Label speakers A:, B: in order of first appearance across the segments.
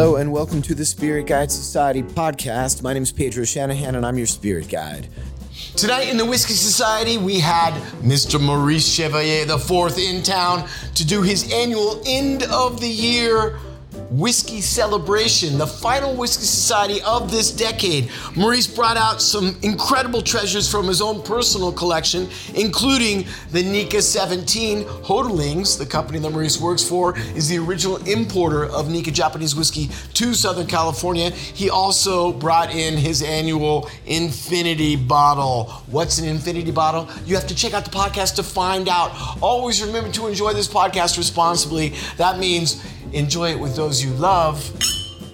A: Hello and welcome to the Spirit Guide Society podcast. My name is Pedro Shanahan and I'm your spirit guide.
B: Tonight in the Whiskey Society, we had Mr. Maurice Chevalier IV in town to do his annual end of the year whiskey celebration, the final whiskey society of this decade. Maurice brought out some incredible treasures from his own personal collection, including the Nikka 17. Hotaling's, the company that Maurice works for, is the original importer of Nikka Japanese whiskey to Southern California. He also brought in his annual Infinity bottle. What's an Infinity bottle? You have to check out the podcast to find out. Always remember to enjoy this podcast responsibly. That means enjoy it with those you love,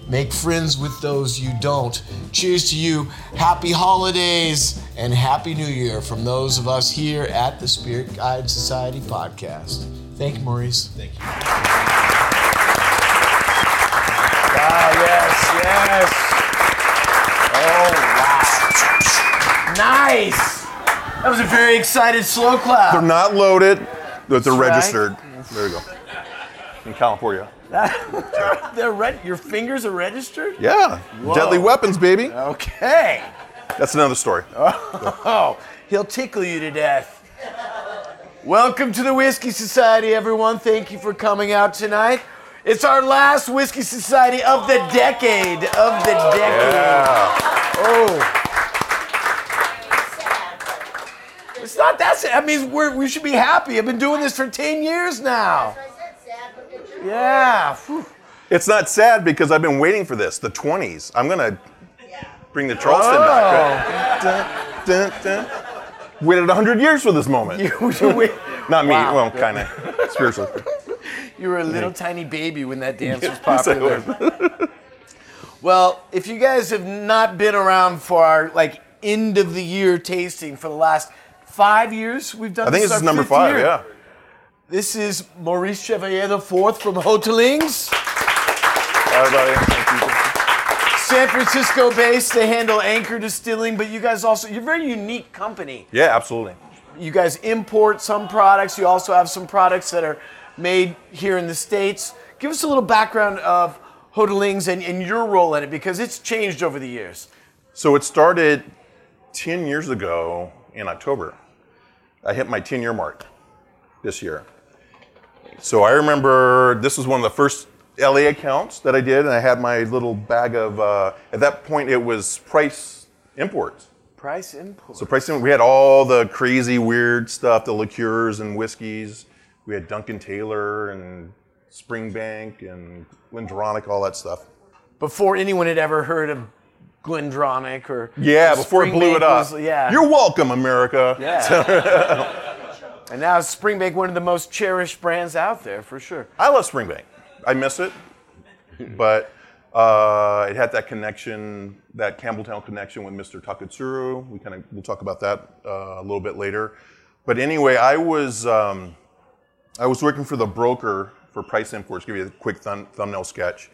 B: make friends with those you don't. Cheers to you. Happy holidays and Happy New Year from those of us here at the Spirit Guide Society podcast. Thank you, Maurice.
A: Thank you.
B: Ah, yes, yes. Oh, wow. Nice. That was a very excited slow clap.
C: They're not loaded, but they're
B: right.
C: registered. There you go. In California.
B: They're red. Your fingers are registered?
C: Yeah. Deadly weapons, baby.
B: Okay.
C: That's another story.
B: Oh, he'll tickle you to death. Welcome to the Whiskey Society, everyone. Thank you for coming out tonight. It's our last Whiskey Society of the decade. Of the decade. Yeah. Oh. It's not that sad. Means we're, we should be happy. I've been doing this for 10 years now. Yeah. Whew.
C: It's not sad because I've been waiting for this, the 20s. I'm going to bring the Charleston back. Oh. Dun, dun, dun. Waited 100 years for this moment.
B: You, you, wait-
C: Not me,
B: Wow.
C: well, kind of. Spiritually.
B: You were a little tiny baby when that dance was
C: Yes, I
B: popular. well, if you guys have not been around for our like end of the year tasting for the last five years, we've done.
C: I think
B: this
C: this is number five,
B: year.
C: yeah.
B: This is Maurice Chevalier IV from Hotaling's,
C: Everybody, thank you.
B: San Francisco based. They handle Anchor Distilling, but you guys also you're a very unique company.
C: Yeah, absolutely.
B: You guys import some products. You also have some products that are made here in the States. Give us a little background of Hotaling's and, and your role in it because it's changed over the years.
C: So it started 10 years ago in October. I hit my 10 year mark this year. So I remember this was one of the first LA accounts that I did, and I had my little bag of, uh, at that point, it was Price Imports.
B: Price Imports.
C: So Price Import, we had all the crazy, weird stuff, the liqueurs and whiskeys. We had Duncan Taylor and Springbank and Glendronach, all that stuff.
B: Before anyone had ever heard of Glendronach or
C: Yeah,
B: or
C: before it blew it up.
B: was- yeah.
C: You're welcome, America.
B: yeah. and now Springbank, one of the most cherished brands out there for sure.
C: I love Springbank. I miss it, but uh, it had that connection, that Campbeltown connection with Mr. Taketsuru. We kind of we'll talk about that uh, a little bit later. But anyway, I was um, I was working for the broker for Price Imports. Give you a quick thumb, thumbnail sketch,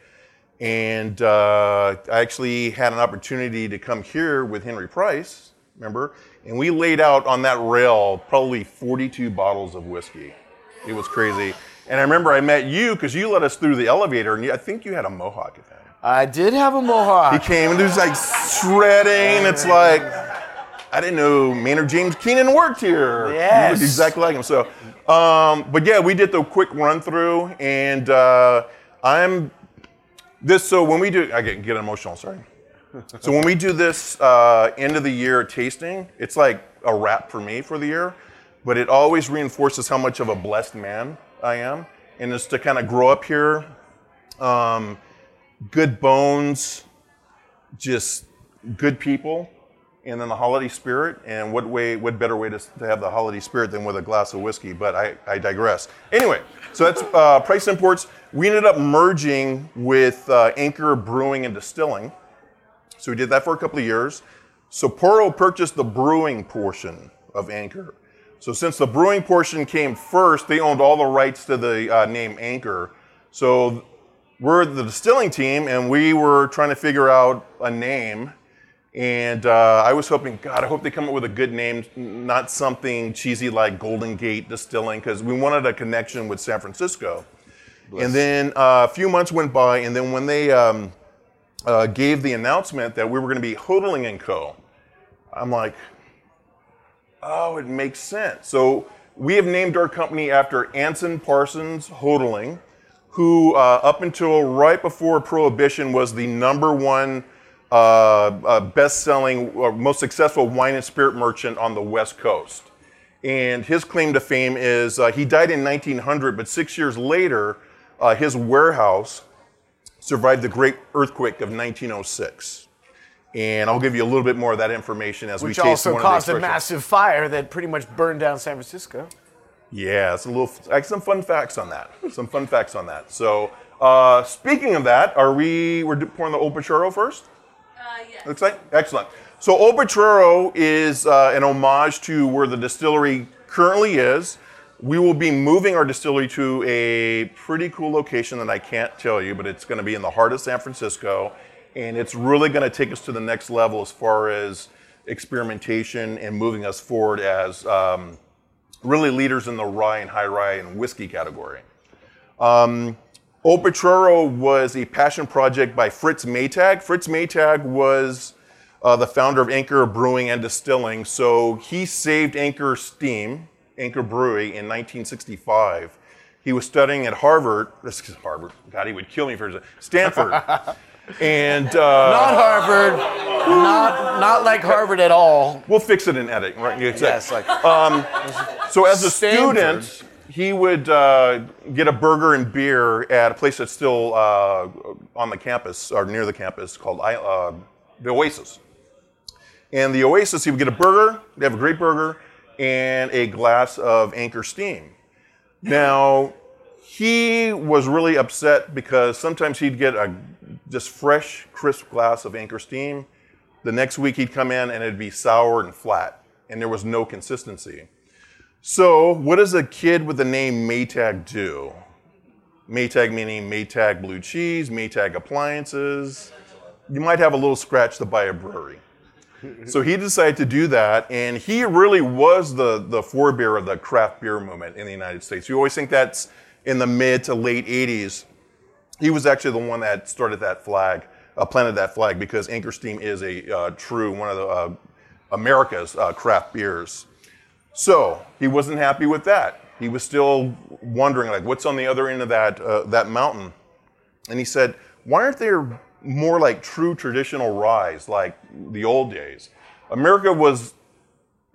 C: and uh, I actually had an opportunity to come here with Henry Price. Remember, and we laid out on that rail probably 42 bottles of whiskey. It was crazy. And I remember I met you because you let us through the elevator, and you, I think you had a mohawk at that.
B: I did have a mohawk.
C: He came and he was like shredding. It's like I didn't know Maynard James Keenan worked here. You
B: Yes.
C: look exactly like him. So, um, but yeah, we did the quick run through, and uh, I'm this. So when we do, I get, get emotional. Sorry. So when we do this uh, end of the year tasting, it's like a wrap for me for the year, but it always reinforces how much of a blessed man I am, and it's to kind of grow up here, um, good bones, just good people, and then the holiday spirit. And what way, what better way to, to have the holiday spirit than with a glass of whiskey? But I, I digress. Anyway, so that's uh, Price Imports. We ended up merging with uh, Anchor Brewing and Distilling. So we did that for a couple of years. Sapporo purchased the brewing portion of Anchor. So since the brewing portion came first, they owned all the rights to the uh, name Anchor. So we're the distilling team, and we were trying to figure out a name. And uh, I was hoping, God, I hope they come up with a good name, not something cheesy like Golden Gate Distilling, because we wanted a connection with San Francisco. And then uh, a few months went by, and then when they um, uh, gave the announcement that we were going to be Hotaling and Co., I'm like, oh, it makes sense. So we have named our company after Anson Parsons Hotaling, who uh, up until right before Prohibition was the number one uh, uh, best-selling, or most successful wine and spirit merchant on the West Coast. And his claim to fame is uh, he died in 1900, but six years later, uh, his warehouse survived the great earthquake of 1906. And I'll give you a little bit more of that information as
B: Which
C: we taste
B: also
C: one
B: caused
C: of
B: a
C: the expressions.
B: massive fire that pretty much burned down San Francisco.
C: Yeah, it's a little like some fun facts on that. Some fun facts on that. So, uh, speaking of that, are we we're pouring the Old Potrero first?
D: Uh, yes.
C: Looks like excellent. So Old Potrero is uh, an homage to where the distillery currently is. We will be moving our distillery to a pretty cool location that I can't tell you, but it's going to be in the heart of San Francisco, and it's really going to take us to the next level as far as experimentation and moving us forward as um, really leaders in the rye and high rye and whiskey category. Um, Old was a passion project by Fritz Maytag. Fritz Maytag was uh, the founder of Anchor Brewing and Distilling, so he saved Anchor Steam, Anchor Brewery, in 1965. He was studying at Harvard. This is Harvard. God, he would kill me for Stanford. and uh,
B: Not Harvard, not not like Harvard at all.
C: we'll fix it in edit, right? A-
B: Yes, like
C: So as a
B: Stanford.
C: student, he would uh, get a burger and beer at a place that's still uh, on the campus or near the campus called I- uh, the Oasis. And the Oasis, he would get a burger. They have a great burger and a glass of Anchor Steam. Now, he was really upset because sometimes he'd get a just fresh, crisp glass of Anchor Steam. The next week he'd come in and it'd be sour and flat, and there was no consistency. So, what does a kid with the name Maytag do? Maytag meaning Maytag blue cheese, Maytag appliances. You might have a little scratch to buy a brewery. So he decided to do that, and he really was the, the forebear of the craft beer movement in the United States. You always think that's in the mid to late 80s. He was actually the one that started that flag, uh, planted that flag, because Anchor Steam is a uh, true one of the uh, America's uh, craft beers. So he wasn't happy with that. He was still wondering, like, what's on the other end of that uh, that mountain? And he said, why aren't there more like true traditional ryes like the old days? America was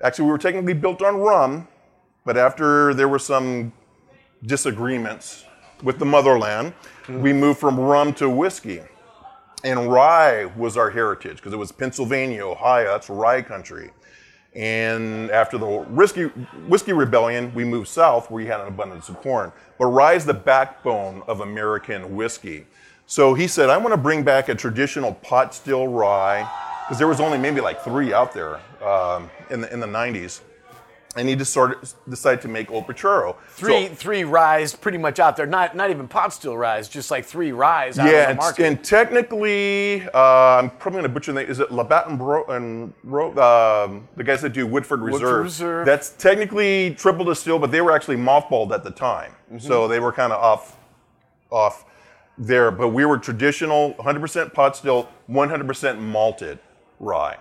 C: actually we were technically built on rum, but after there were some disagreements with the motherland, mm-hmm. we moved from rum to whiskey. And rye was our heritage because it was Pennsylvania, Ohio, that's rye country. And after the whiskey, whiskey rebellion, we moved south where you had an abundance of corn. But rye is the backbone of American whiskey. So he said, I want to bring back a traditional pot still rye, because there was only maybe like three out there um, in, the, in the 90s. And he just started, decided to make Old Potrero.
B: three
C: So-
B: three ryes pretty much out there. Not not even pot still ryes, just like three ryes out
C: yeah,
B: the
C: and,
B: market.
C: and technically, uh, I'm probably going to butcher the name. Is it Labatt and Bro and Ro, um, the guys that do Woodford Reserve?
B: Reserve.
C: That's technically triple distilled, but they were actually mothballed at the time,
B: Mm-hmm.
C: so they were kind of off, off there. But we were traditional, 100% pot still, 100% malted rye,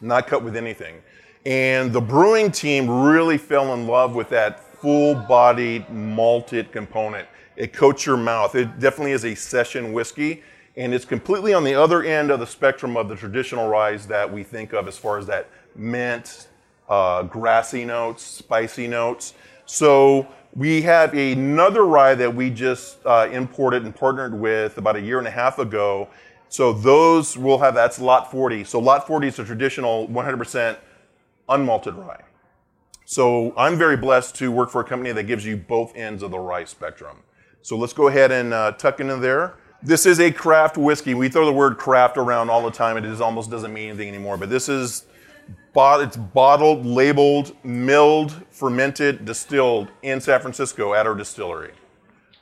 C: not cut with anything. And the brewing team really fell in love with that full-bodied malted component. It coats your mouth. It definitely is a session whiskey, and it's completely on the other end of the spectrum of the traditional ryes that we think of as far as that mint, uh, grassy notes, spicy notes. So we have another rye that we just uh, imported and partnered with about a year and a half ago. So those will have that's lot 40. So lot 40 is a traditional 100% unmalted rye. So I'm very blessed to work for a company that gives you both ends of the rye spectrum. So let's go ahead and uh, tuck into there. This is a craft whiskey. We throw the word craft around all the time. It almost doesn't mean anything anymore. But this is it's bottled, labeled, milled, fermented, distilled in San Francisco at our distillery.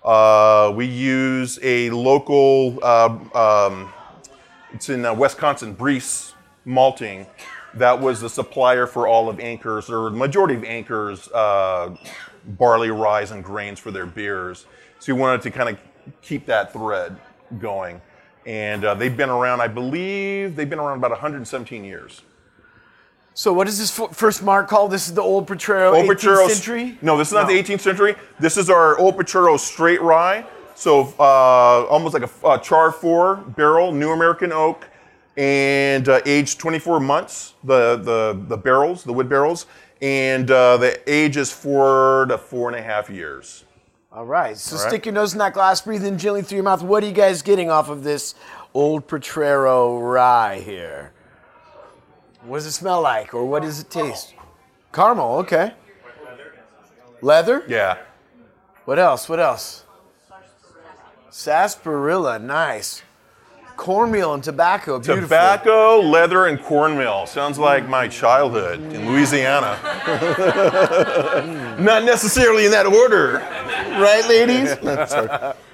C: Uh, we use a local, uh, um, it's in uh, Wisconsin, Briess Malting. That was the supplier for all of Anchor's, or majority of Anchor's uh, barley, rye, and grains for their beers. So we wanted to kind of keep that thread going. And uh, they've been around, I believe, they've been around about 117 years.
B: So what is this first mark called? This is the Old Potrero
C: Old
B: 18th
C: Potrero-
B: century?
C: No, this is not
B: No.
C: the 18th century. This is our Old Potrero straight rye. So uh, almost like a, a char four barrel, New American oak, and uh, aged 24 months. The, the the barrels, the wood barrels, and uh, the age is four to four and a half years.
B: All right. So
C: right.
B: stick your nose in that glass, breathe in gently through your mouth. What are you guys getting off of this Old Potrero rye here? What does it smell like, or what does it taste? Caramel. Okay. Leather.
C: Yeah.
B: What else? What else? Sarsaparilla. Nice. Cornmeal and tobacco. Beautiful.
C: Tobacco, leather, and cornmeal. Sounds like my childhood in Louisiana. Mm. Not necessarily in that order, right, ladies?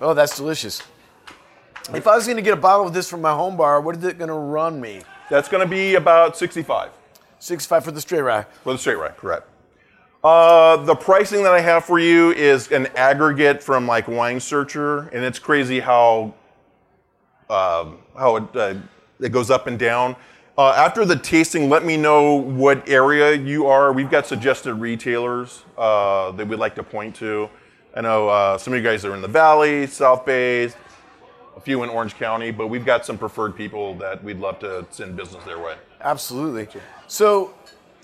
B: Oh, that's delicious. If I was going to get a bottle of this from my home bar, what is it going to run me?
C: That's going to be about 65
B: Six-five for the straight rye.
C: for the straight rye, correct. Uh, the pricing that I have for you is an aggregate from like Wine Searcher, and it's crazy how um, how it, uh, it goes up and down. Uh, after the tasting, let me know what area you are. We've got suggested retailers uh, that we'd like to point to. I know uh, some of you guys are in the Valley, South Bay, a few in Orange County, but we've got some preferred people that we'd love to send business their way.
B: Absolutely. So,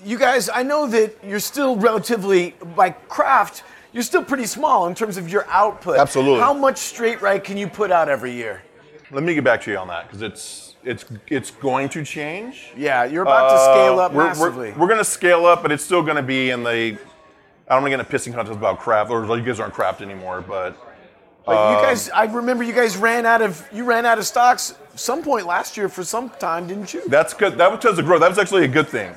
B: you guys, I know that you're still relatively, by craft, you're still pretty small in terms of your output.
C: Absolutely.
B: How much straight right can you put out every year?
C: Let me get back to you on that because it's it's it's going to change.
B: Yeah, you're about to scale
C: Uh,
B: up
C: we're,
B: massively.
C: We're, we're going to scale up, but it's still going to be in the. I don't want to get in a pissing contest about craft, or you guys aren't craft anymore, but
B: But
C: Um,
B: you guys, I remember you guys ran out of you ran out of stocks some point last year for some time, didn't you?
C: that's good. That was because of growth. That was actually a good thing.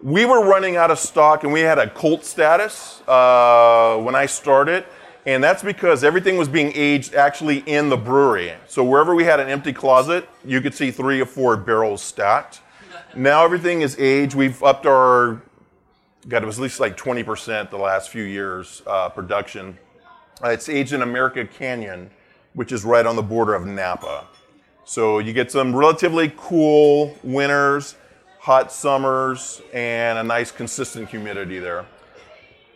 C: We were running out of stock, and we had a cult status uh, when I started, and that's because everything was being aged actually in the brewery. So wherever we had an empty closet, you could see three or four barrels stacked. Now everything is aged. We've upped our God, it was at least like 20% the last few years uh, production. Uh, it's aged in American Canyon, which is right on the border of Napa. So you get some relatively cool winters, hot summers, and a nice consistent humidity there.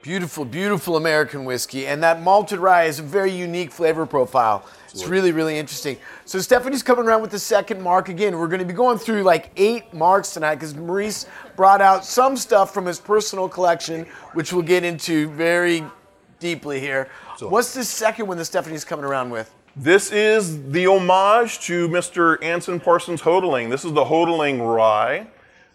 B: Beautiful, beautiful American whiskey, and that malted rye is a very unique flavor profile. It's really, really interesting. So Stephanie's coming around with the second mark again. We're going to be going through like eight marks tonight because Maurice brought out some stuff from his personal collection, which we'll get into very deeply here. What's the second one that Stephanie's coming around with?
C: This is the homage to Mr. Anson Parsons Hotaling. This is the Hotaling rye.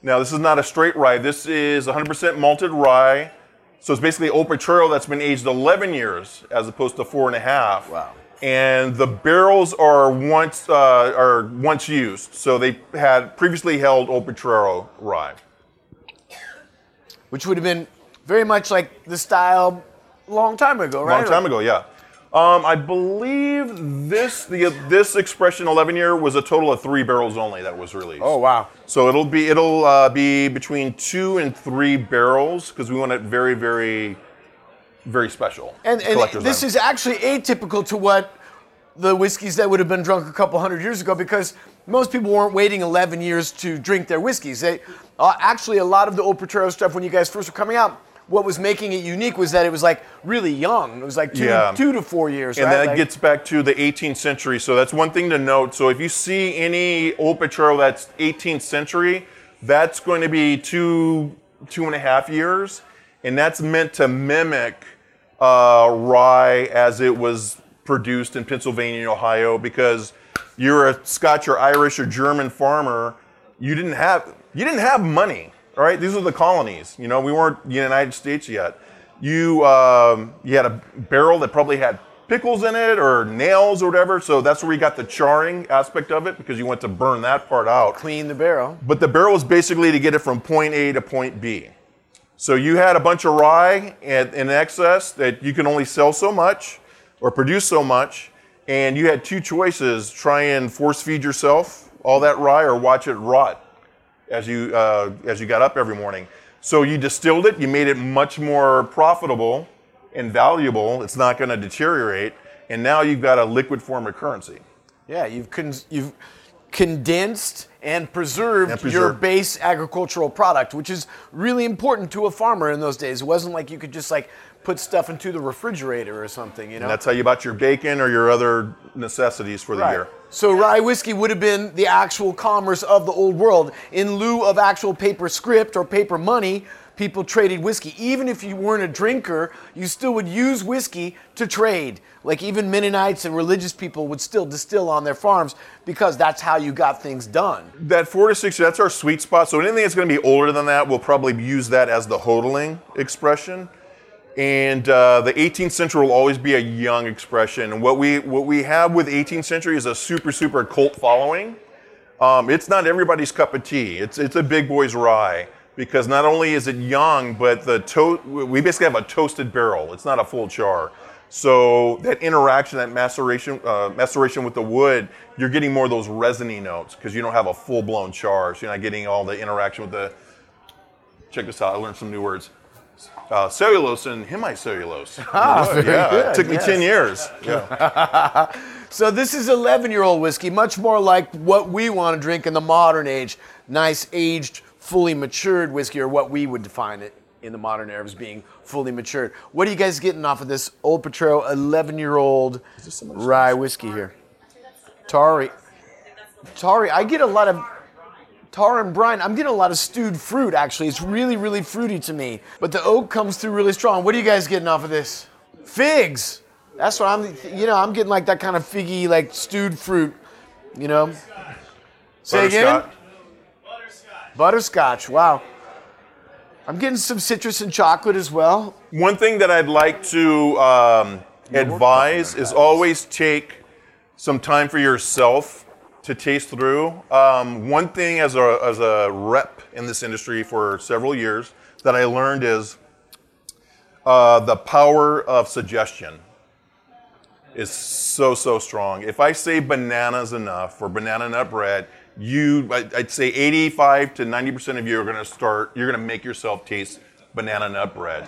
C: Now, this is not a straight rye. This is 100% malted rye. So it's basically Old Potrero that's been aged 11 years as opposed to four and a half.
B: Wow.
C: And the barrels are once uh, are once used. So they had previously held Old Potrero rye.
B: Which would have been very much like the style long time ago, right?
C: Long time ago, yeah. Um, I believe this the this expression 11 year was a total of three barrels only that was released.
B: Oh wow.
C: So it'll be it'll uh, be between two and three barrels because we want it very very very special.
B: And, and this
C: item.
B: is actually atypical to what the whiskeys that would have been drunk a couple hundred years ago because most people weren't waiting 11 years to drink their whiskeys. They, uh, actually, a lot of the Old Potrero stuff, when you guys first were coming out, what was making it unique was that it was like really young. It was like two,
C: Yeah.
B: two to four years,
C: and
B: right?
C: that
B: Like-
C: gets back to the 18th century. So that's one thing to note. So if you see any old Potrero that's 18th century, that's going to be two two and a half years, and that's meant to mimic uh, rye as it was produced in Pennsylvania and Ohio. Because you're a Scotch or Irish or German farmer, you didn't have you didn't have money. All right, these are the colonies. You know, we weren't the United States yet. You um, you had a barrel that probably had pickles in it or nails or whatever. So that's where you got the charring aspect of it because you went to burn that part out.
B: clean the barrel.
C: But the barrel was basically to get it from point A to point B. So you had a bunch of rye in, in excess that you can only sell so much or produce so much, and you had two choices: try and force feed yourself all that rye, or watch it rot as you uh, as you got up every morning. So you distilled it, you made it much more profitable, and valuable. It's not going to deteriorate. And now you've got a liquid form of currency.
B: Yeah, you've con- you've condensed and preserved,
C: And
B: your base agricultural product, which is really important to a farmer in those days. It wasn't like you could just like put stuff into the refrigerator or something, you know.
C: And that's how you bought your bacon or your other necessities for the
B: Right.
C: year.
B: So rye whiskey would have been the actual commerce of the old world. In lieu of actual paper script or paper money, people traded whiskey. Even if you weren't a drinker, you still would use whiskey to trade. Like even Mennonites and religious people would still distill on their farms because that's how you got things done.
C: That four to six, that's our sweet spot. So anything that's going to be older than that, we'll probably use that as the Hotaling expression. And uh, the 18th century will always be a young expression. And what we what we have with 18th century is a super super cult following. Um, it's not everybody's cup of tea. It's it's a big boy's rye because not only is it young, but the to- we basically have a toasted barrel. It's not a full char. So that interaction, that maceration, uh, maceration with the wood, you're getting more of those resiny notes because you don't have a full blown char. So you're not getting all the interaction with the. Check this out. I learned some new words. Uh, cellulose and hemicellulose. Ah,
B: very
C: yeah,
B: good,
C: it took me
B: yes.
C: 10 years. Yeah.
B: So this is 11-year-old whiskey, much more like what we want to drink in the modern age. Nice aged, fully matured whiskey, or what we would define it in the modern era as being fully matured. What are you guys getting off of this Old Potrero 11-year-old rye whiskey here? Tari. Tari, I get a lot of tar and brine. I'm getting a lot of stewed fruit actually. It's really, really fruity to me. But the oak comes through really strong. What are you guys getting off of this? Figs. That's what I'm. You know, I'm getting like that kind of figgy, like stewed fruit. You know. Say again.
C: Butterscotch.
B: Wow. I'm getting some citrus and chocolate as well.
C: One thing that I'd like to um, advise is always take some time for yourself to taste through. Um, one thing as a, as a rep in this industry for several years that I learned is uh, the power of suggestion is so so strong. If I say bananas enough or banana nut bread, you I'd say 85 to 90 percent of you are going to start. You're going to make yourself taste banana nut bread.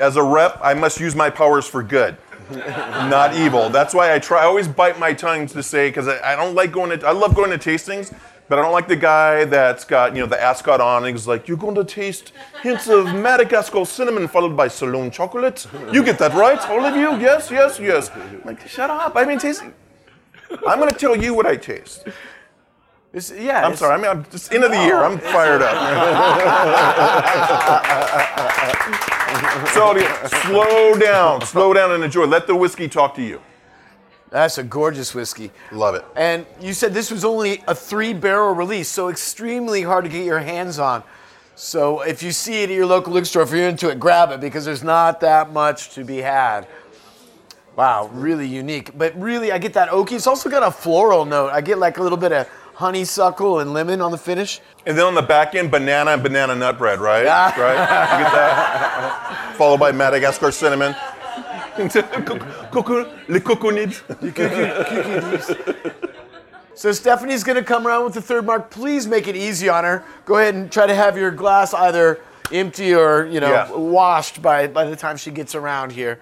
C: As a rep, I must use my powers for good, not evil. That's why I try. I always bite my tongue to say because I, I don't like going to. I love going to tastings. But I don't like the guy that's got, you know, the ascot on and he's like, you're going to taste hints of Madagascar cinnamon followed by Ceylon chocolate. You get that right, all of you? Yes, yes, yes. I'm like, shut up. I mean, tasting. I'm going to tell you what I taste.
B: It's, yeah.
C: I'm
B: it's-
C: sorry. I mean, I'm just end of the year. I'm fired up. so slow down, slow down and enjoy. Let the whiskey talk to you.
B: That's a gorgeous whiskey.
C: Love it.
B: And you said this was only a three barrel release, so extremely hard to get your hands on. So if you see it at your local liquor store, if you're into it, grab it because there's not that much to be had. Wow, really unique. But really, I get that oaky. It's also got a floral note. I get like a little bit of honeysuckle and lemon on the finish.
C: And then on the back end, banana and banana nut bread, right?
B: Yeah.
C: Right? You get that? Followed by Madagascar cinnamon. Coco- Le coconut.
B: So Stephanie's going to come around with the third mark. Please make it easy on her. Go ahead and try to have your glass either empty or you know
C: Yeah.
B: washed by by the time she gets around here.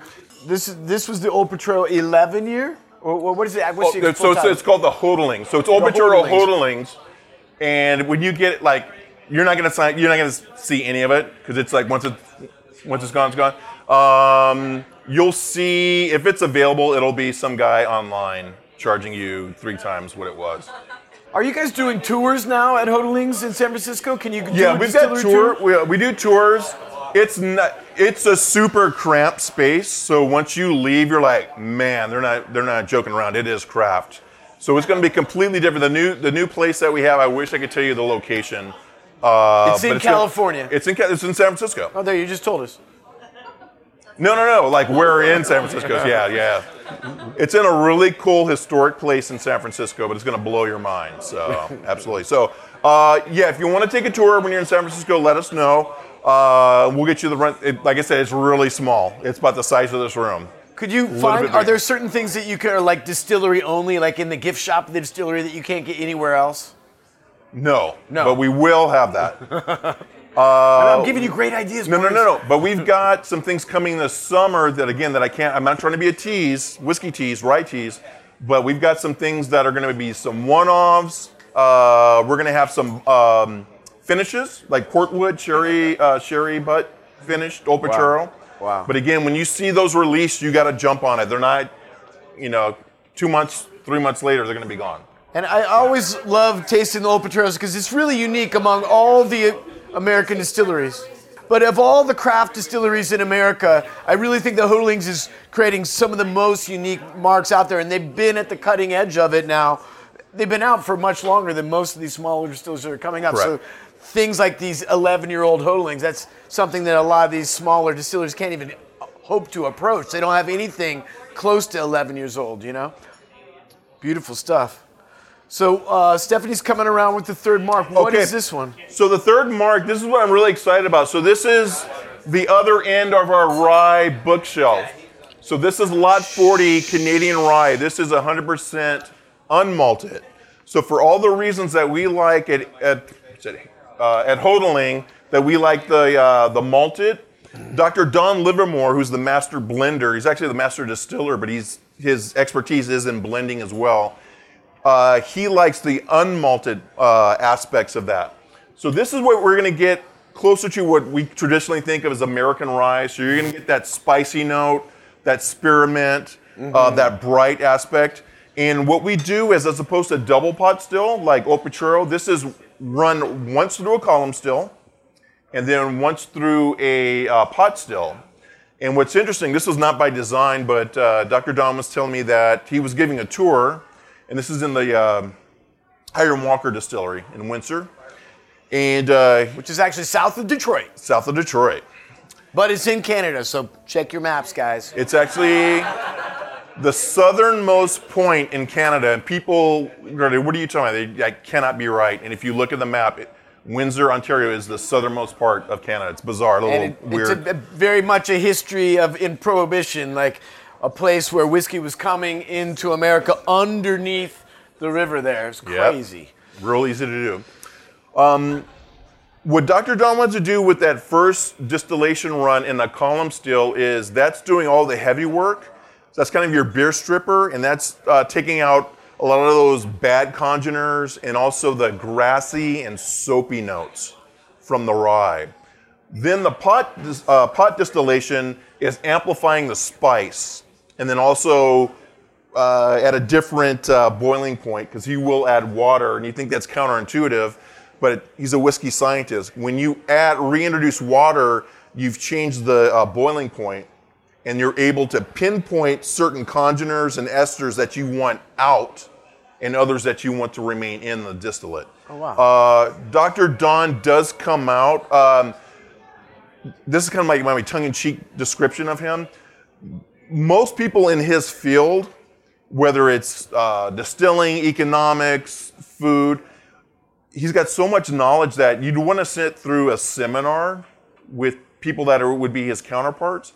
B: This is this was the Old Potrero 11 year. Or, or what is it?
C: Oh, so it's, it's called the Hotaling. So it's Old
B: Hotaling's.
C: Hotaling's. And when you get it, like, you're not gonna sign, you're not gonna see any of it because it's like once it once it's gone, it's gone. Um, you'll see if it's available, it'll be some guy online charging you three times what it was.
B: Are you guys doing tours now at Hotaling's in San Francisco? Can you do
C: Yeah, we've got
B: distillery
C: tour. We, we do tours. It's not. It's a super cramped space. So once you leave, you're like, man, they're not. They're not joking around. It is craft. So it's going to be completely different. The new the new place that we have. I wish I could tell you the location. Uh,
B: It's in
C: gonna-
B: California.
C: it's in. It's in San Francisco.
B: Oh, there you just told us.
C: No, no, no. Like we're in San Francisco. Yeah, yeah. It's in a really cool historic place in San Francisco, but it's going to blow your mind. So absolutely. So uh, yeah, if you want to take a tour when you're in San Francisco, let us know. Uh, we'll get you the rent. It, like I said, it's really small. It's about the size of this room.
B: Could you find? Are there certain things that you can, are like distillery only, like in the gift shop of the distillery that you can't get anywhere else?
C: No,
B: No.
C: but we will have that. Uh,
B: I'm giving you great ideas.
C: no, no, no, no. But we've got some things coming this summer that, again, that I can't. I'm not trying to be a tease, whiskey tease, rye tease. But we've got some things that are going to be some one-offs. Uh, we're going to have some um, finishes like Portwood, sherry, uh, sherry butt finished, Opachuro.
B: Wow.
C: But again, when you see those released, you got to jump on it. They're not, you know, two months, three months later, they're going to be gone.
B: And I always love tasting the old Potreros because it's really unique among all the American distilleries. But of all the craft distilleries in America, I really think the Hotaling's is creating some of the most unique marks out there, and they've been at the cutting edge of it now. They've been out for much longer than most of these smaller distilleries that are coming up.
C: Correct.
B: So things like these 11-year-old Hotaling's, that's something that a lot of these smaller distilleries can't even hope to approach. They don't have anything close to 11 years old, you know? Beautiful stuff. So uh, Stephanie's coming around with the third mark. What is
C: Okay.
B: this one?
C: So the third mark, this is what I'm really excited about. So this is the other end of our rye bookshelf. So this is lot 40 Canadian rye. This is 100% unmalted. So for all the reasons that we like at at uh, at Hotaling, that we like the uh, the malted. Dr. Don Livermore, who's the master blender, he's actually the master distiller, but he's his expertise is in blending as well. Uh, he likes the unmalted uh, aspects of that. So this is what we're going to get closer to what we traditionally think of as American rye. So you're going to get that spicy note, that spearmint, uh, that bright aspect. And what we do is, as opposed to double pot still, like Opachuro, this is run once through a column still, and then once through a uh, pot still. And what's interesting, this was not by design, but uh, Dr. Don was telling me that he was giving a tour, and this is in the uh, Hiram Walker Distillery in Windsor, and uh,
B: Which is actually south of Detroit,
C: south of Detroit.
B: but it's in Canada. So check your maps, guys.
C: It's actually the southernmost point in Canada, and people, what are you talking about? They, that cannot be right. And if you look at the map, it, Windsor, Ontario is the southernmost part of Canada. It's bizarre, a little
B: And it,
C: weird.
B: it's a, a very much a history of in Prohibition, like a place where whiskey was coming into America underneath the river. There, it's
C: Yep.
B: crazy.
C: Real easy to do. Um, what Dr. Don wants to do with that first distillation run in the column still is that's doing all the heavy work. So that's kind of your beer stripper, and that's uh, taking out a lot of those bad congeners and also the grassy and soapy notes from the rye. Then the pot, uh, pot distillation is amplifying the spice, and then also uh, at a different uh, boiling point because he will add water, and you think that's counterintuitive, but he's a whiskey scientist. When you add reintroduce water, you've changed the uh, boiling point, and you're able to pinpoint certain congeners and esters that you want out, and others that you want to remain in the distillate.
B: Oh, wow.
C: Uh, Dr. Don does come out. Um, this is kind of my, my tongue-in-cheek description of him. Most people in his field, whether it's uh, distilling, economics, food, he's got so much knowledge that you'd want to sit through a seminar with people that are, would be his counterparts,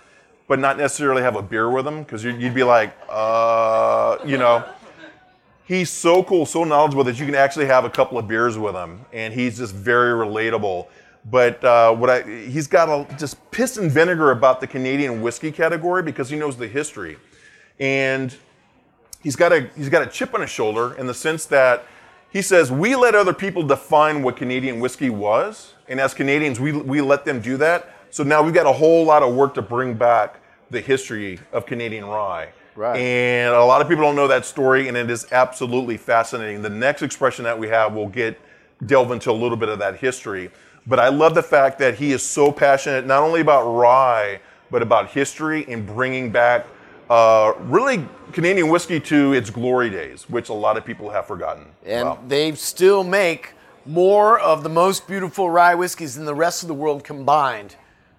C: but not necessarily have a beer with him because you'd, be like, uh, you know. He's so cool, so knowledgeable that you can actually have a couple of beers with him, and he's just very relatable. But uh, what I, he's got a, just piss and vinegar about the Canadian whiskey category because he knows the history, and he's got a he's got a chip on his shoulder in the sense that he says we let other people define what Canadian whiskey was, and as Canadians we we let them do that. So now we've got a whole lot of work to bring back the history of Canadian rye.
B: Right.
C: And a lot of people don't know that story, and it is absolutely fascinating. The next expression that we have will get delve into a little bit of that history. But I love the fact that he is so passionate not only about rye, but about history and bringing back uh, really Canadian whiskey to its glory days, which a lot of people have forgotten.
B: And
C: about.
B: they still make more of the most beautiful rye whiskeys than the rest of the world combined.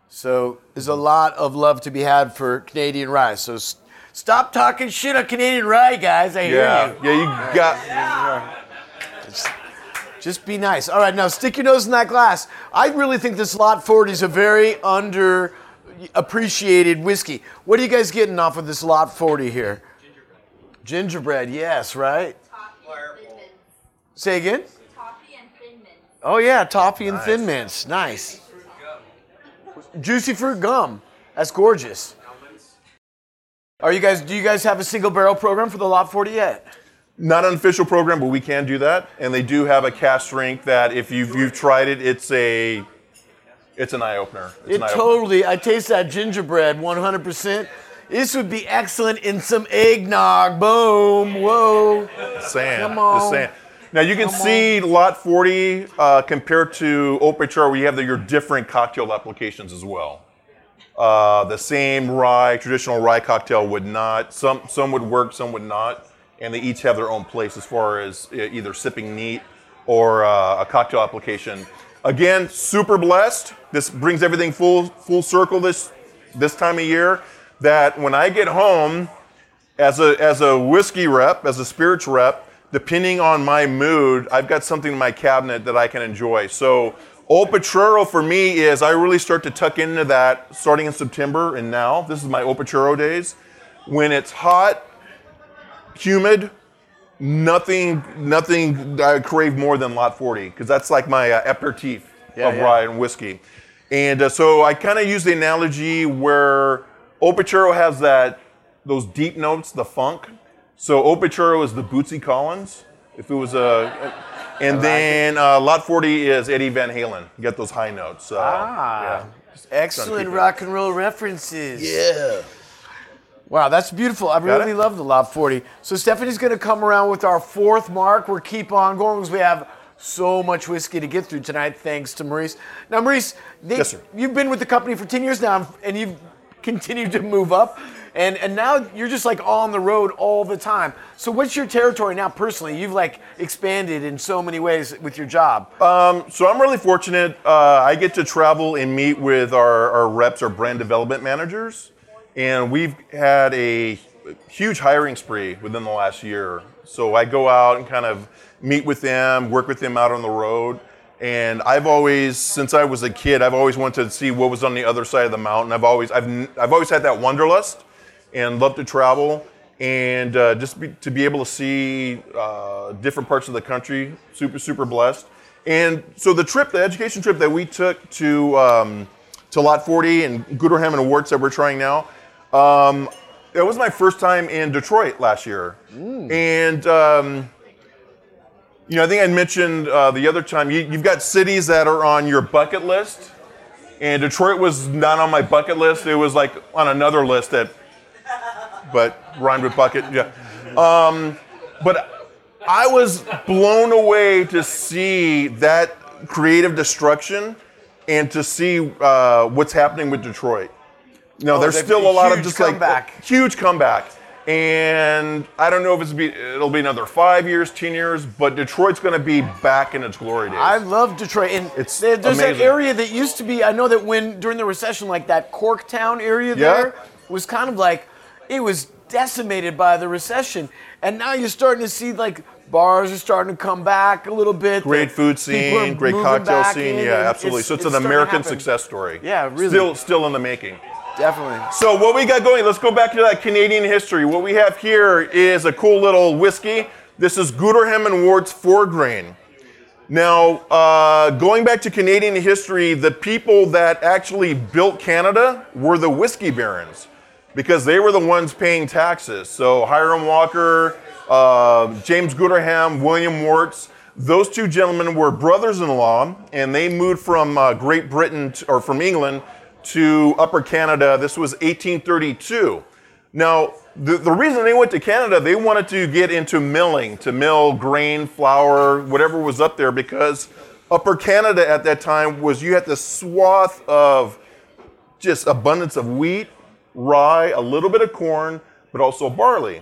B: So there's a lot of love to be had for Canadian rye. So s- stop talking shit on Canadian rye, guys. I hear you.
C: yeah, you got.
B: Just be nice. All right, now stick your nose in that glass. I really think this Lot 40 is a very under appreciated whiskey. What are you guys getting off of this Lot 40 here? Gingerbread, Gingerbread, yes, right?
D: Toffee and thin mints.
B: Say again?
D: Toffee and thin mints.
B: Oh yeah, toffee and thin mints. Nice. Juicy fruit gum. That's gorgeous. Are you guys? Do you guys have a single barrel program for the Lot 40 yet?
C: Not an official program, but we can do that. And they do have a cask strength that if you've, you've tried it, it's a it's an eye opener. It's
B: It
C: eye-opener.
B: totally. I taste that gingerbread 100%. This would be excellent in some eggnog. Boom. Whoa.
C: saying.
B: Come on.
C: Just saying. Now you can see Lot 40 uh, compared to Opechar, where you have the, your different cocktail applications as well. Uh, the same rye, traditional rye cocktail would not. Some some would work, some would not, and they each have their own place as far as either sipping neat or uh, a cocktail application. Again, super blessed. This brings everything full full circle this this time of year. That when I get home, as a as a whiskey rep, as a spirits rep, depending on my mood, I've got something in my cabinet that I can enjoy. So Old Potrero for me is I really start to tuck into that starting in September and now. This is my Old Potrero days. When it's hot, humid, nothing nothing I crave more than Lot 40 because that's like my uh, aperitif
B: Yeah,
C: of
B: yeah.
C: rye and whiskey. And uh, so I kind of use the analogy where Opechero has that those deep notes, the funk. So Opechero is the Bootsy Collins. If it was a, and then uh, Lot 40 is Eddie Van Halen. You get those high notes. So,
B: Ah.
C: yeah.
B: Excellent rock and roll references.
C: Yeah.
B: Wow, that's beautiful. I
C: Got
B: really
C: it?
B: love the Lot 40. So Stephanie's going to come around with our fourth mark. We're keep on going because we have so much whiskey to get through tonight, thanks to Maurice. Now, Maurice, they,
C: Yes,
B: you've been with the company for 10 years now, and you've continued to move up, and, and now you're just like on the road all the time. So what's your territory now personally? You've like expanded in so many ways with your job.
C: So I'm really fortunate. Uh, I get to travel and meet with our, our reps, our brand development managers, and we've had a huge hiring spree within the last year. So I go out and kind of meet with them, work with them out on the road. And I've always, since I was a kid, I've always wanted to see what was on the other side of the mountain. I've always, I've, I've always had that wanderlust, and love to travel and uh, just be, to be able to see uh, different parts of the country. Super, super blessed. And so the trip, the education trip that we took to um, to Lot 40 and Gooderham and Worts that we're trying now, um, it was my first time in Detroit last year, and. Um, you know, I think I mentioned uh, the other time you, you've got cities that are on your bucket list, and Detroit was not on my bucket list. It was like on another list that, but rhymed with bucket. Yeah. Um, but I was blown away to see that creative destruction and to see uh, what's happening with Detroit. No, there's still a lot of just
B: comeback.
C: like huge comeback. And I don't know if it's be, it'll be another five years, ten years, but Detroit's going to be back in its glory days.
B: I love Detroit, and
C: It's
B: there- there's that area that used to be. I know that when during the recession, like that Corktown area
C: Yeah.
B: there was kind of like it was decimated by the recession, and now you're starting to see like bars are starting to come back a little bit.
C: great food scene, great cocktail scene. Yeah, absolutely. so it's, an American success story.
B: Yeah, really.
C: Still, still in the making.
B: Definitely.
C: So what we got going? Let's go back to that Canadian history. What we have here is a cool little whiskey. This is Gooderham and Worts Four Grain. Now, uh, going back to Canadian history, the people that actually built Canada were the whiskey barons because they were the ones paying taxes. So Hiram Walker, uh, James Gooderham, William Worts, those two gentlemen were brothers-in-law, and they moved from uh, Great Britain or from England to Upper Canada. This was 1832. Now, the, the reason they went to Canada, they wanted to get into milling, to mill grain, flour, whatever was up there, because Upper Canada at that time was you had this swath of just abundance of wheat, rye, a little bit of corn, but also barley.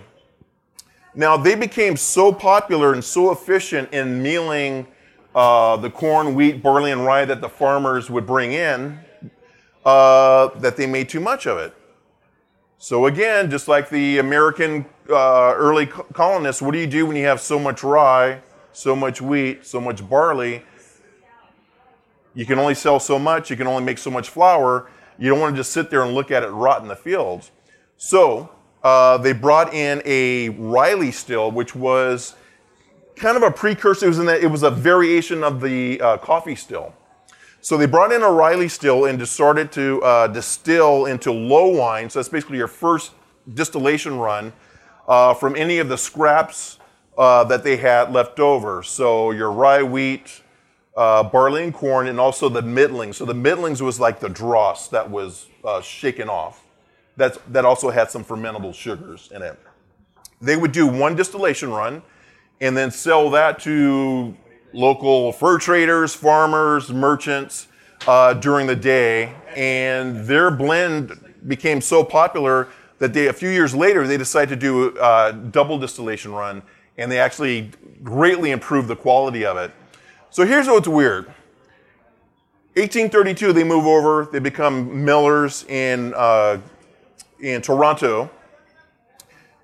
C: Now, they became so popular and so efficient in mealing uh, the corn, wheat, barley, and rye that the farmers would bring in uh, that they made too much of it. So again, just like the American uh, early colonists, what do you do when you have so much rye, so much wheat, so much barley? You can only sell so much. You can only make so much flour. You don't want to just sit there and look at it rot in the fields. So uh, they brought in a Riley still, which was kind of a precursor. It was, that, it was a variation of the uh, Coffey still. So they brought in a Riley still and started to uh, distill into low wine. So that's basically your first distillation run uh, from any of the scraps uh, that they had left over. So your rye, wheat, uh, barley, and corn, and also the middlings. So the middlings was like the dross that was uh, shaken off. That's, that also had some fermentable sugars in it. They would do one distillation run and then sell that to local fur traders, farmers, merchants uh, during the day. And their blend became so popular that they, a few years later, they decided to do a double distillation run, and they actually greatly improved the quality of it. So here's what's weird. 1832, they move over. They become millers in uh, in Toronto.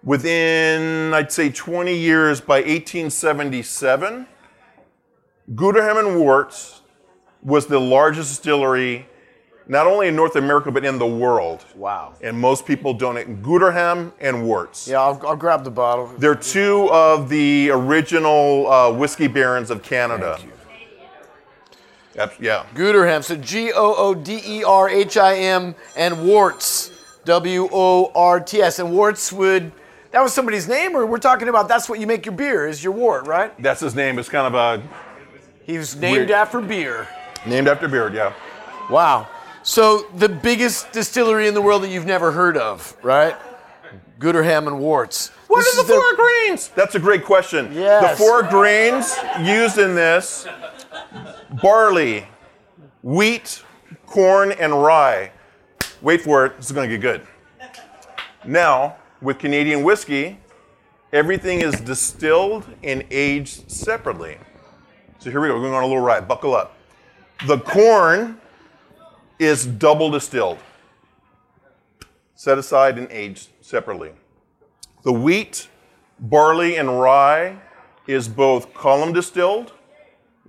C: Within, I'd say, 20 years, by 1877, Gooderham and Worts was the largest distillery, not only in North America, but in the world.
B: Wow.
C: And most people don't. Gooderham and Worts.
B: Yeah, I'll, I'll grab the bottle.
C: They're two of the original uh, whiskey barons of Canada. Yep, yeah.
B: Gooderham. So G O O D E R H I M and Worts. W O R T S. And Worts would, that was somebody's name, or we're talking about that's what you make your beer, is your wort, right?
C: That's his name. It's kind of a
B: He was named
C: Weird.
B: after beer.
C: named after beer, yeah.
B: Wow. So the biggest distillery in the world that you've never heard of, right? Gooderham and Worts.
C: What
B: This
C: are the four grains? That's a great question.
B: Yes.
C: The four grains used in this barley, wheat, corn, and rye. Wait for it, this is going to get good. Now, with Canadian whiskey, everything is distilled and aged separately. So here we go, we're going on a little ride. Buckle up. The corn is double distilled, set aside and aged separately. The wheat, barley, and rye is both column distilled,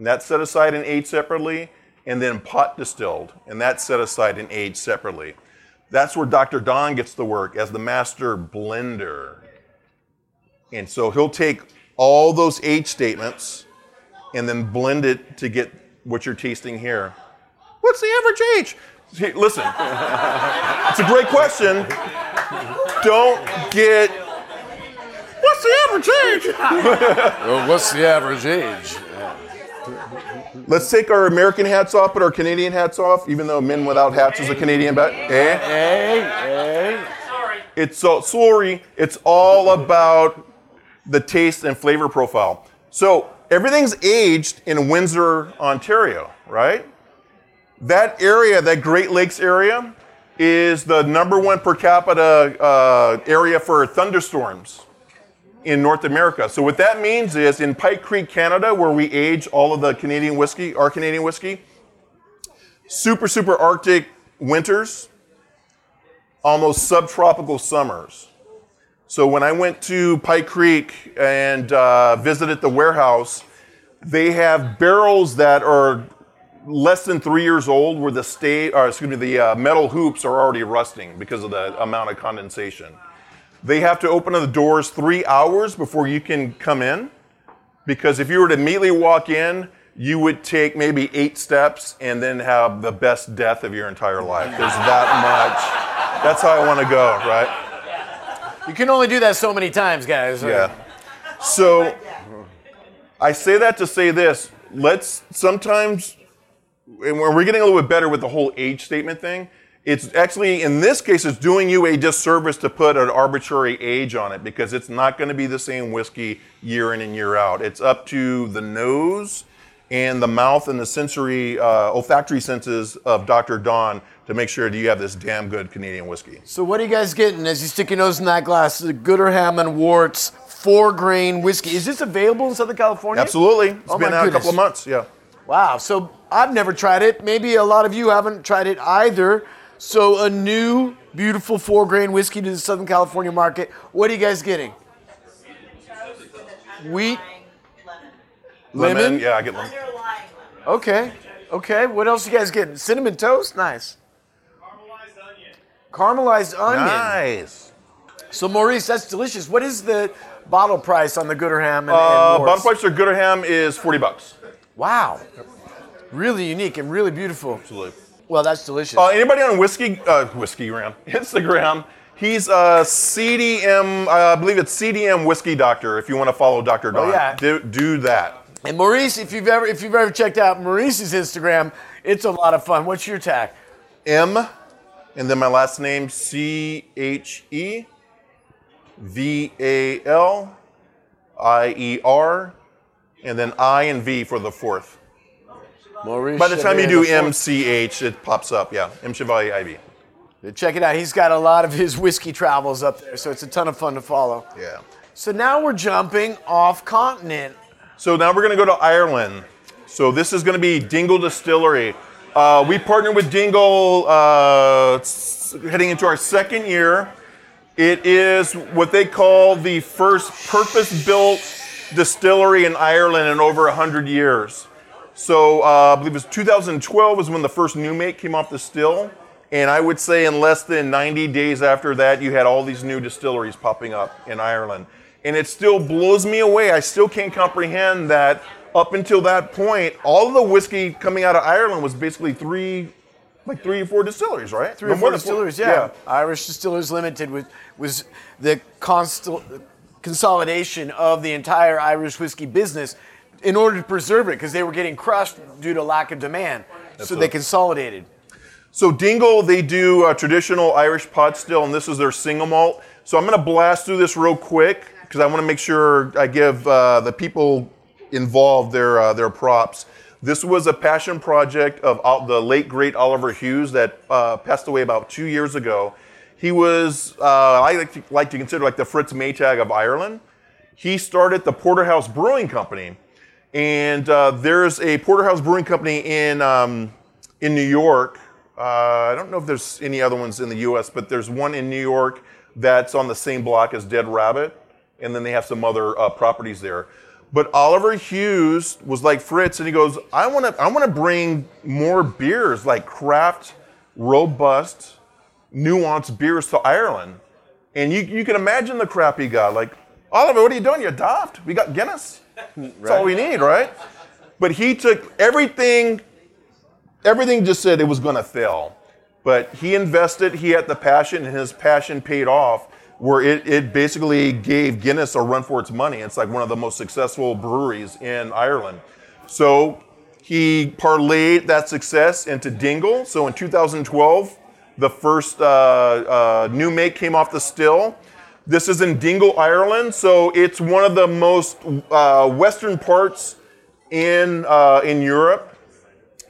C: and that's set aside and aged separately, and then pot distilled, and that's set aside and aged separately. That's where Dr. Don gets the work as the master blender. And so he'll take all those age statements and then blend it to get what you're tasting here. What's the average age? Hey, Listen, it's a great question. Don't get. What's the average age?
B: Well, what's the average age?
C: Let's take our American hats off, put our Canadian hats off, even though men without hats is a Canadian bet. Eh?
B: Hey, hey.
C: It's so sorry. It's all about the taste and flavor profile. So everything's aged in Windsor, Ontario, right? That area, that Great Lakes area, is the number one per capita uh, area for thunderstorms in North America. So what that means is in Pike Creek, Canada, where we age all of the Canadian whiskey, our Canadian whiskey, super super Arctic winters, almost subtropical summers. So when I went to Pike Creek and uh, visited the warehouse, they have barrels that are less than three years old, where the state, excuse me, the uh, metal hoops are already rusting because of the amount of condensation. They have to open the doors three hours before you can come in, because if you were to immediately walk in, you would take maybe eight steps and then have the best death of your entire life. There's that much. That's how I want to go, right?
B: You can only do that so many times, guys.
C: Yeah. So I say that to say this. Let's sometimes, and we're we're getting a little bit better with the whole age statement thing. It's actually, in this case, it's doing you a disservice to put an arbitrary age on it because it's not going to be the same whiskey year in and year out. It's up to the nose and the mouth and the sensory, uh, olfactory senses of Dr. Don to make sure that you have this damn good Canadian whiskey.
B: So what are you guys getting as you stick your nose in that glass? The Gooderham and Worts four grain whiskey. Is this available in Southern California?
C: Absolutely. It's
B: Oh
C: been out a couple of months, yeah.
B: Wow. So I've never tried it. Maybe a lot of you haven't tried it either. So a new, beautiful four grain whiskey to the Southern California market. What are you guys getting? Wheat, lemon. Lemon.
C: Yeah, I get lemon.
B: Okay. Okay. What else you guys getting? Cinnamon toast. Nice.
D: Caramelized onion.
B: Caramelized onion.
C: Nice.
B: So Maurice, that's delicious. What is the bottle price on the Gooderham and,
C: Uh,
B: and Morris?
C: price for Gooderham is 40 bucks.
B: Wow. Really unique and really beautiful.
C: Absolutely.
B: Well, that's delicious.
C: Uh, anybody on whiskey uh, whiskeygram Instagram? He's a CDM. Uh, I believe it's CDM Whiskey Doctor. If you want to follow Doctor Don,
B: Oh, yeah.
C: do, do that.
B: and Maurice, if you've ever if you've ever checked out Maurice's Instagram, it's a lot of fun. What's your tag?
C: M, and then my last name C H E V A L I E R, and then I and V for the fourth.
B: Maurice.
C: By the time you do
B: the
C: M
B: Fourth.
C: C H, it pops up. Yeah, M Chevalier I V.
B: check it out. He's got a lot of his whiskey travels up there, so it's a ton of fun to follow.
C: Yeah.
B: So now we're jumping off continent.
C: So now we're going to go to Ireland. So this is going to be Dingle Distillery. Uh, we partnered with Dingle uh, heading into our second year. It is what they call the first purpose-built distillery in Ireland in over 100 years. So uh, I believe it was 2012 was when the first new make came off the still. And I would say in less than 90 days after that, you had all these new distilleries popping up in Ireland. And it still blows me away. I still can't comprehend that up until that point, all of the whiskey coming out of Ireland was basically three, like three or four distilleries, right?
B: Three or
C: No
B: four
C: more than
B: distilleries, yeah. Irish Distillers Limited was, was the constel- consolidation of the entire Irish whiskey business in order to preserve it because they were getting crushed due to lack of demand. so they consolidated.
C: So Dingle, they do a traditional Irish pot still, and this is their single malt. So I'm going to blast through this real quick because I want to make sure I give uh, the people involved their uh, their props. This was a passion project of Ol- the late great Oliver Hughes that uh, passed away about two years ago. He was uh, I like to, like to consider like the Fritz Maytag of Ireland. He started the Porterhouse Brewing Company, and uh, there's a Porterhouse Brewing Company in um, in New York. Uh, I don't know if there's any other ones in the U.S., but there's one in New York that's on the same block as Dead Rabbit, and then they have some other uh, properties there. But Oliver Hughes was like Fritz, and he goes, "I want to, I want to bring more beers, like craft, robust, nuanced beers to Ireland." And you, you can imagine the crap he got. Like, Oliver, what are you doing? You're daft. We got Guinness. That's all we need, right? But he took everything everything just said it was going to fail. But he invested, he had the passion, and his passion paid off, where it, it basically gave Guinness a run for its money. It's like one of the most successful breweries in Ireland. So he parlayed that success into Dingle. So in 2012, the first uh, uh, new make came off the still. This is in Dingle, Ireland. So it's one of the most uh, western parts in, uh, in Europe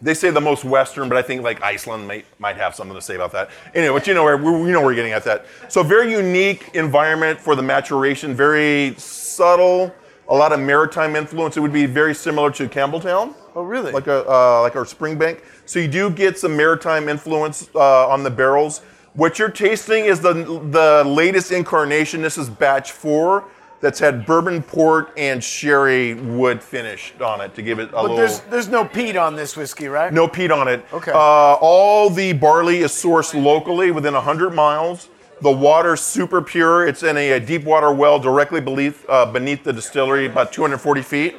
C: they say the most western, but I think like Iceland might might have something to say about that. Anyway, but you know where we know we're getting at that. So very unique environment for the maturation, very subtle, a lot of maritime influence. It would be very similar to Campbeltown,
B: Oh, really?
C: like a uh, like our Springbank. So you do get some maritime influence uh, on the barrels. What you're tasting is the the latest incarnation. This is batch four. That's had bourbon port and sherry wood finish on it to give it a little bit.
B: but
C: little.
B: there's there's no peat on this whiskey, right?
C: No peat on it.
B: Okay.
C: Uh, all the barley is sourced locally within 100 miles. The water's super pure. It's in a, a deep water well directly beneath, uh, beneath the distillery, about 240 feet.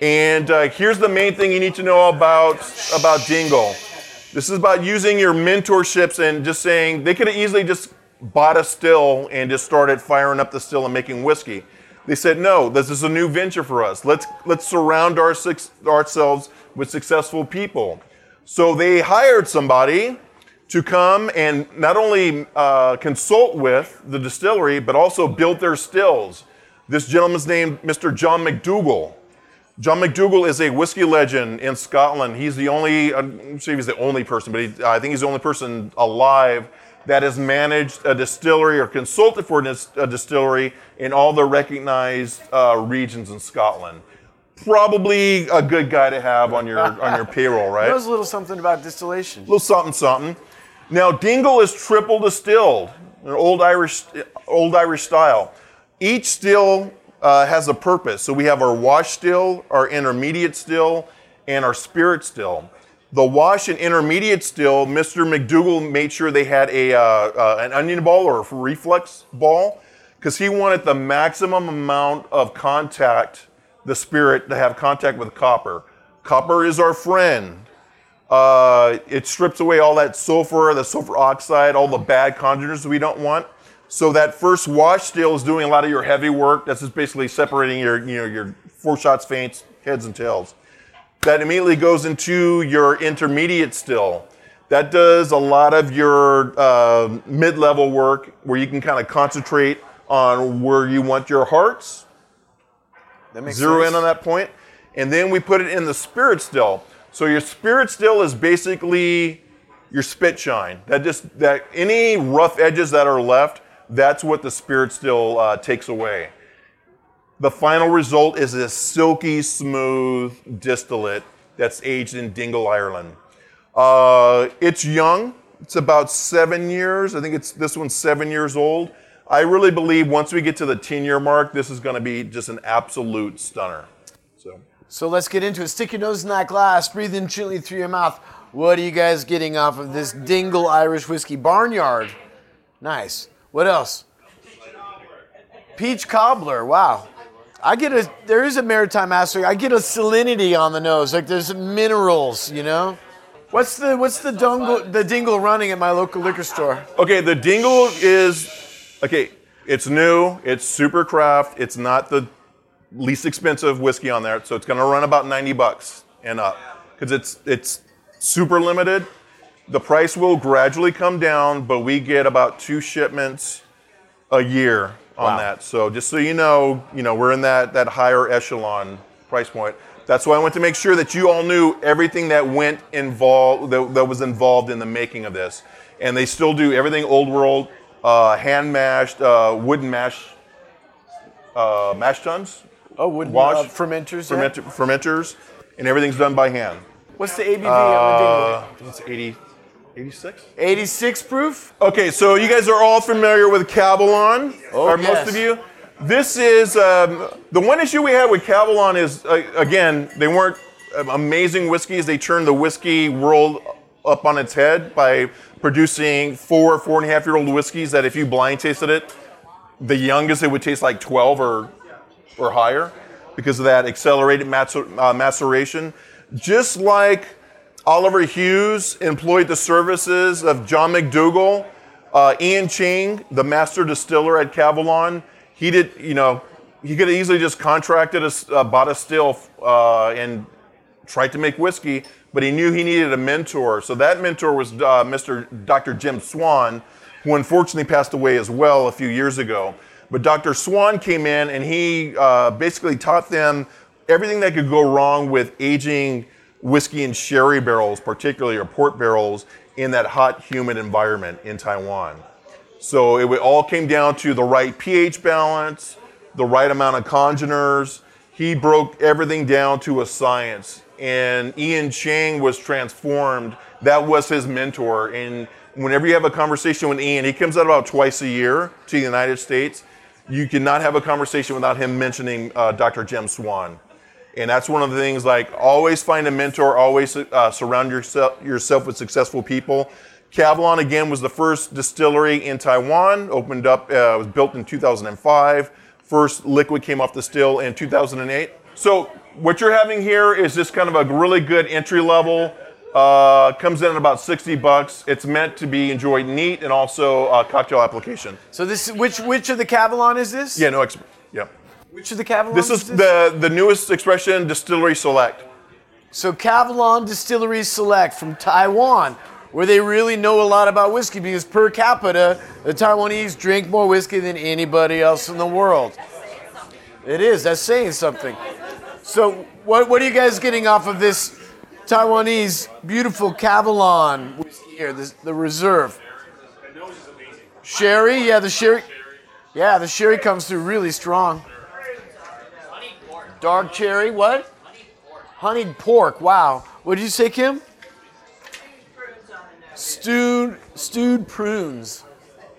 C: And uh, here's the main thing you need to know about, about Dingle. This is about using your mentorships and just saying they could have easily just bought a still and just started firing up the still and making whiskey. They said, no, this is a new venture for us. Let's, let's surround our, ourselves with successful people. So they hired somebody to come and not only uh, consult with the distillery, but also build their stills. This gentleman's named Mr. John McDougall. John McDougall is a whiskey legend in Scotland. He's the only, I'm not sure he's the only person, but he, I think he's the only person alive that has managed a distillery or consulted for a distillery in all the recognized uh, regions in Scotland. Probably a good guy to have on your on your payroll, right?
B: Knows a little something about distillation.
C: A little something something. Now Dingle is triple distilled, an old Irish old Irish style. Each still uh, has a purpose. So we have our wash still, our intermediate still, and our spirit still. The wash and intermediate still, Mr. McDougall made sure they had a uh, uh, an onion ball or a reflex ball because he wanted the maximum amount of contact, the spirit to have contact with copper. Copper is our friend. Uh, it strips away all that sulfur, the sulfur oxide, all the bad congeners we don't want. So that first wash still is doing a lot of your heavy work. That's just basically separating your, you know, your foreshots, feints, heads, and tails. That immediately goes into your intermediate still. That does a lot of your uh, mid-level work where you can kind of concentrate on where you want your hearts,
B: That makes
C: zero
B: sense.
C: in on that point, and then we put it in the spirit still. So your spirit still is basically your spit shine. That just that any rough edges that are left, that's what the spirit still uh, takes away. The final result is this silky smooth distillate that's aged in Dingle, Ireland. Uh, it's young. It's about seven years. I think it's this one's seven years old. I really believe once we get to the 10 year mark, this is going to be just an absolute stunner. So,
B: So let's get into it. Stick your nose in that glass, breathe in gently through your mouth. What are you guys getting off of this Dingle Irish Whiskey Barnyard? Nice. What else? Peach cobbler. Wow. I get a there is a maritime aspect. I get a salinity on the nose. Like there's minerals, you know? What's the what's the dingle the dingle running at my local liquor store?
C: okay, the Dingle is okay. It's new. It's super craft. It's not the least expensive whiskey on there, so it's to run about 90 bucks and up because it's it's super limited. The price will gradually come down, but we get about two shipments a year on
B: Wow.
C: that. So just so you know, you know we're in that that higher echelon price point. That's why I want to make sure that you all knew everything that went involved that, that was involved in the making of this, and they still do everything old world, uh, hand mashed, uh, wooden mash, uh, mash tuns,
B: Oh, wooden
C: Wash-
B: uh, fermenters. yeah?
C: fermenters, and everything's done by hand.
B: What's the ABV
C: Uh,
B: on the
C: I think it's 80, 86.
B: 86 proof?
C: Okay, so you guys are all familiar with Kavalan,
B: Oh,
C: or
B: yes.
C: most of you. This is um, the one issue we had with Kavalan is uh, again they weren't um, amazing whiskeys. They turned the whiskey world up on its head by producing four, four and a half year old whiskeys that if you blind tasted it, the youngest it would taste like 12 or or higher because of that accelerated macer- uh, maceration. Just like Oliver Hughes employed the services of John McDougall, uh, Ian Chang, the master distiller at Kavalan, he did, you know, he could have easily just contracted a, uh, bought a still uh, and tried to make whiskey, but he knew he needed a mentor. So that mentor was uh, Mr. Dr. Jim Swan, who unfortunately passed away as well a few years ago. But Dr. Swan came in and he uh, basically taught them everything that could go wrong with aging whiskey and sherry barrels, particularly or port barrels, in that hot, humid environment in Taiwan. So it all came down to the right pH balance, the right amount of congeners. He broke everything down to a science. And Ian Chang was transformed. That was his mentor. And whenever you have a conversation with Ian, he comes out about twice a year to the United States. You cannot have a conversation without him mentioning uh, Dr. Jim Swan. And that's one of the things like always find a mentor, always uh, surround yourself, yourself with successful people. Kavalan again was the first distillery in Taiwan, opened up, uh, was built in 2005. First liquid came off the still in 2008. So what you're having here is just kind of a really good entry level. Uh, comes in at about 60 bucks. It's meant to be enjoyed neat and also uh, cocktail application.
B: So this which which of the Kavalan is this?
C: Yeah, no, expert. yeah.
B: Which of the Kavalan?
C: This is the the newest expression, distillery select.
B: So Kavalan Distillery Select from Taiwan, where they really know a lot about whiskey because per capita, the Taiwanese drink more whiskey than anybody else in the world. It is. That's saying something. So what what are you guys getting off of this Taiwanese beautiful Kavalan whiskey here? This, the reserve.
D: The nose is amazing.
B: Sherry, yeah, the sherry. Yeah, the sherry comes through really strong. Dark cherry, what? Honeyed pork. Wow. What did you say, Kim? Stewed stewed prunes.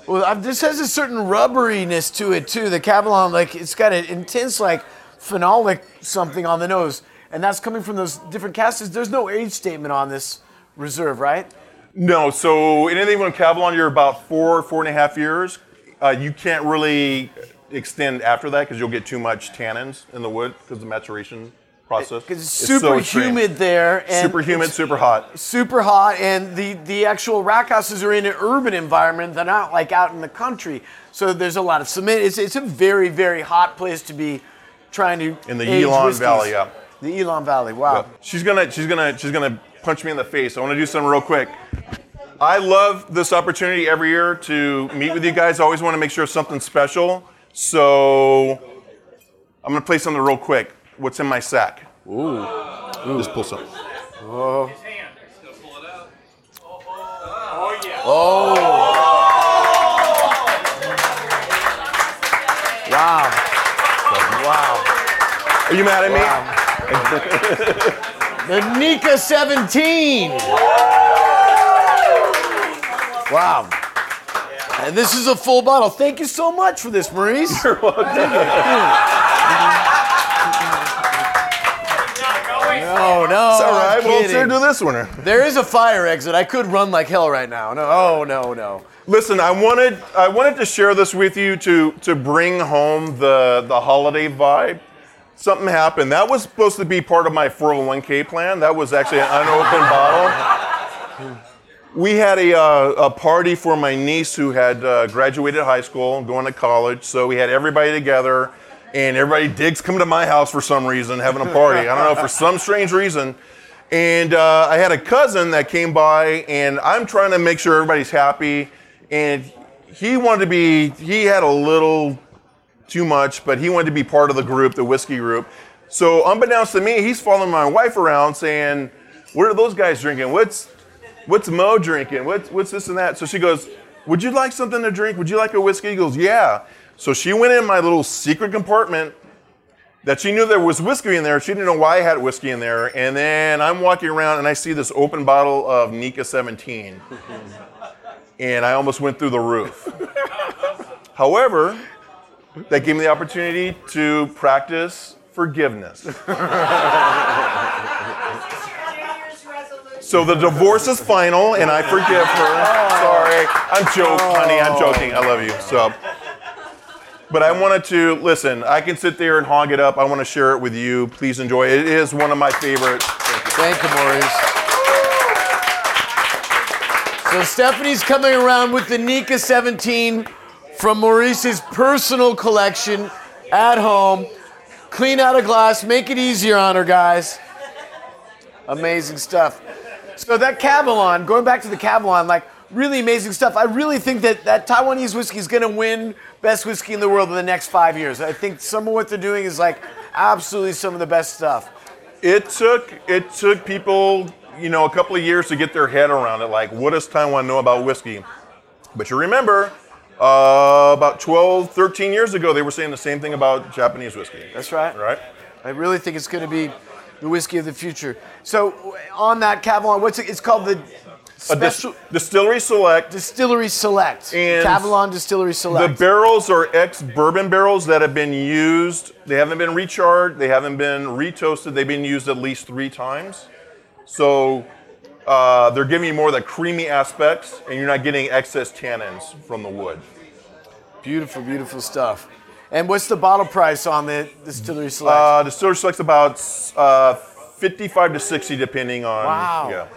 B: Well, uh, this has a certain rubberiness to it too. The Kavalan, like it's got an intense like phenolic something on the nose, and that's coming from those different casks. There's no age statement on this reserve, right?
C: No, so in anything from Kavalan, you're about four, four and a half years. Uh, you can't really extend after that because you'll get too much tannins in the wood because the maturation process.
B: Because it's super
C: so
B: humid there. And
C: super humid, super hot.
B: super hot, and the, the actual rack houses are in an urban environment. They're not like out in the country. So there's a lot of cement. It's, it's a very, very hot place to be trying to
C: In the Elon
B: whiskeys.
C: Valley, yeah.
B: The Elon Valley. Wow.
C: She's gonna, she's gonna, she's gonna punch me in the face. I want to do something real quick. I love this opportunity every year to meet with you guys. I always want to make sure something special. So I'm gonna play something real quick. What's in my sack? Ooh. Just uh-huh. pull some. Oh.
B: Wow. Wow.
C: Are you mad at me?
B: The Nikka 17. Wow. And this is a full bottle. Thank you so much for this, Maurice. No, no.
C: It's all right.
B: I'm
C: We'll
B: kidding.
C: sure do this one.
B: There is a fire exit. I could run like hell right now. No, oh no, no.
C: Listen, I wanted I wanted to share this with you to to bring home the the holiday vibe. Something happened. That was supposed to be part of my 401k plan. That was actually an unopened bottle. We had a, uh, a party for my niece who had uh, graduated high school, going to college. So we had everybody together, and everybody digs coming to my house for some reason, having a party. I don't know for some strange reason. And uh, I had a cousin that came by, and I'm trying to make sure everybody's happy. And he wanted to be, he had a little too much, but he wanted to be part of the group, the whiskey group. So, unbeknownst to me, he's following my wife around saying, What are those guys drinking? What's what's Mo drinking? What's, what's this and that? So she goes, Would you like something to drink? Would you like a whiskey? He goes, Yeah. So she went in my little secret compartment that she knew there was whiskey in there. She didn't know why I had whiskey in there. And then I'm walking around and I see this open bottle of Nikka 17. and I almost went through the roof. However, that gave me the opportunity to practice forgiveness. So the divorce is final, and I forgive her. Sorry, I'm joking, honey. I'm joking. I love you. So, but I wanted to listen. I can sit there and hog it up. I want to share it with you. Please enjoy. It is one of my favorites.
B: Thank you, Maurice. So Stephanie's coming around with the Nikka 17 from Maurice's personal collection at home. Clean out a glass, make it easier on her, guys. Amazing stuff. So that Kavalan, going back to the Kavalan, like really amazing stuff. I really think that that Taiwanese whiskey is going to win best whiskey in the world in the next five years. I think some of what they're doing is like absolutely some of the best stuff.
C: It took it took people, you know, a couple of years to get their head around it. Like, what does Taiwan know about whiskey? But you remember, uh, about 12, 13 years ago, they were saying the same thing about Japanese whiskey.
B: That's right.
C: Right?
B: I really think it's going to be the whiskey of the future. So on that Kavalan, what's it? It's called the
C: dis-
B: Special
C: distillery select.
B: Distillery Select.
C: And
B: Kavalan Distillery Select.
C: The barrels are ex bourbon barrels that have been used. They haven't been recharred. They haven't been retoasted. They've been used at least three times. So uh, they're giving you more of the creamy aspects, and you're not getting excess tannins from the wood.
B: beautiful, beautiful stuff. And what's the bottle price on the Distillery Select?
C: Uh, distillery select's about uh, 55 to 60, depending on.
B: Wow.
C: Yeah.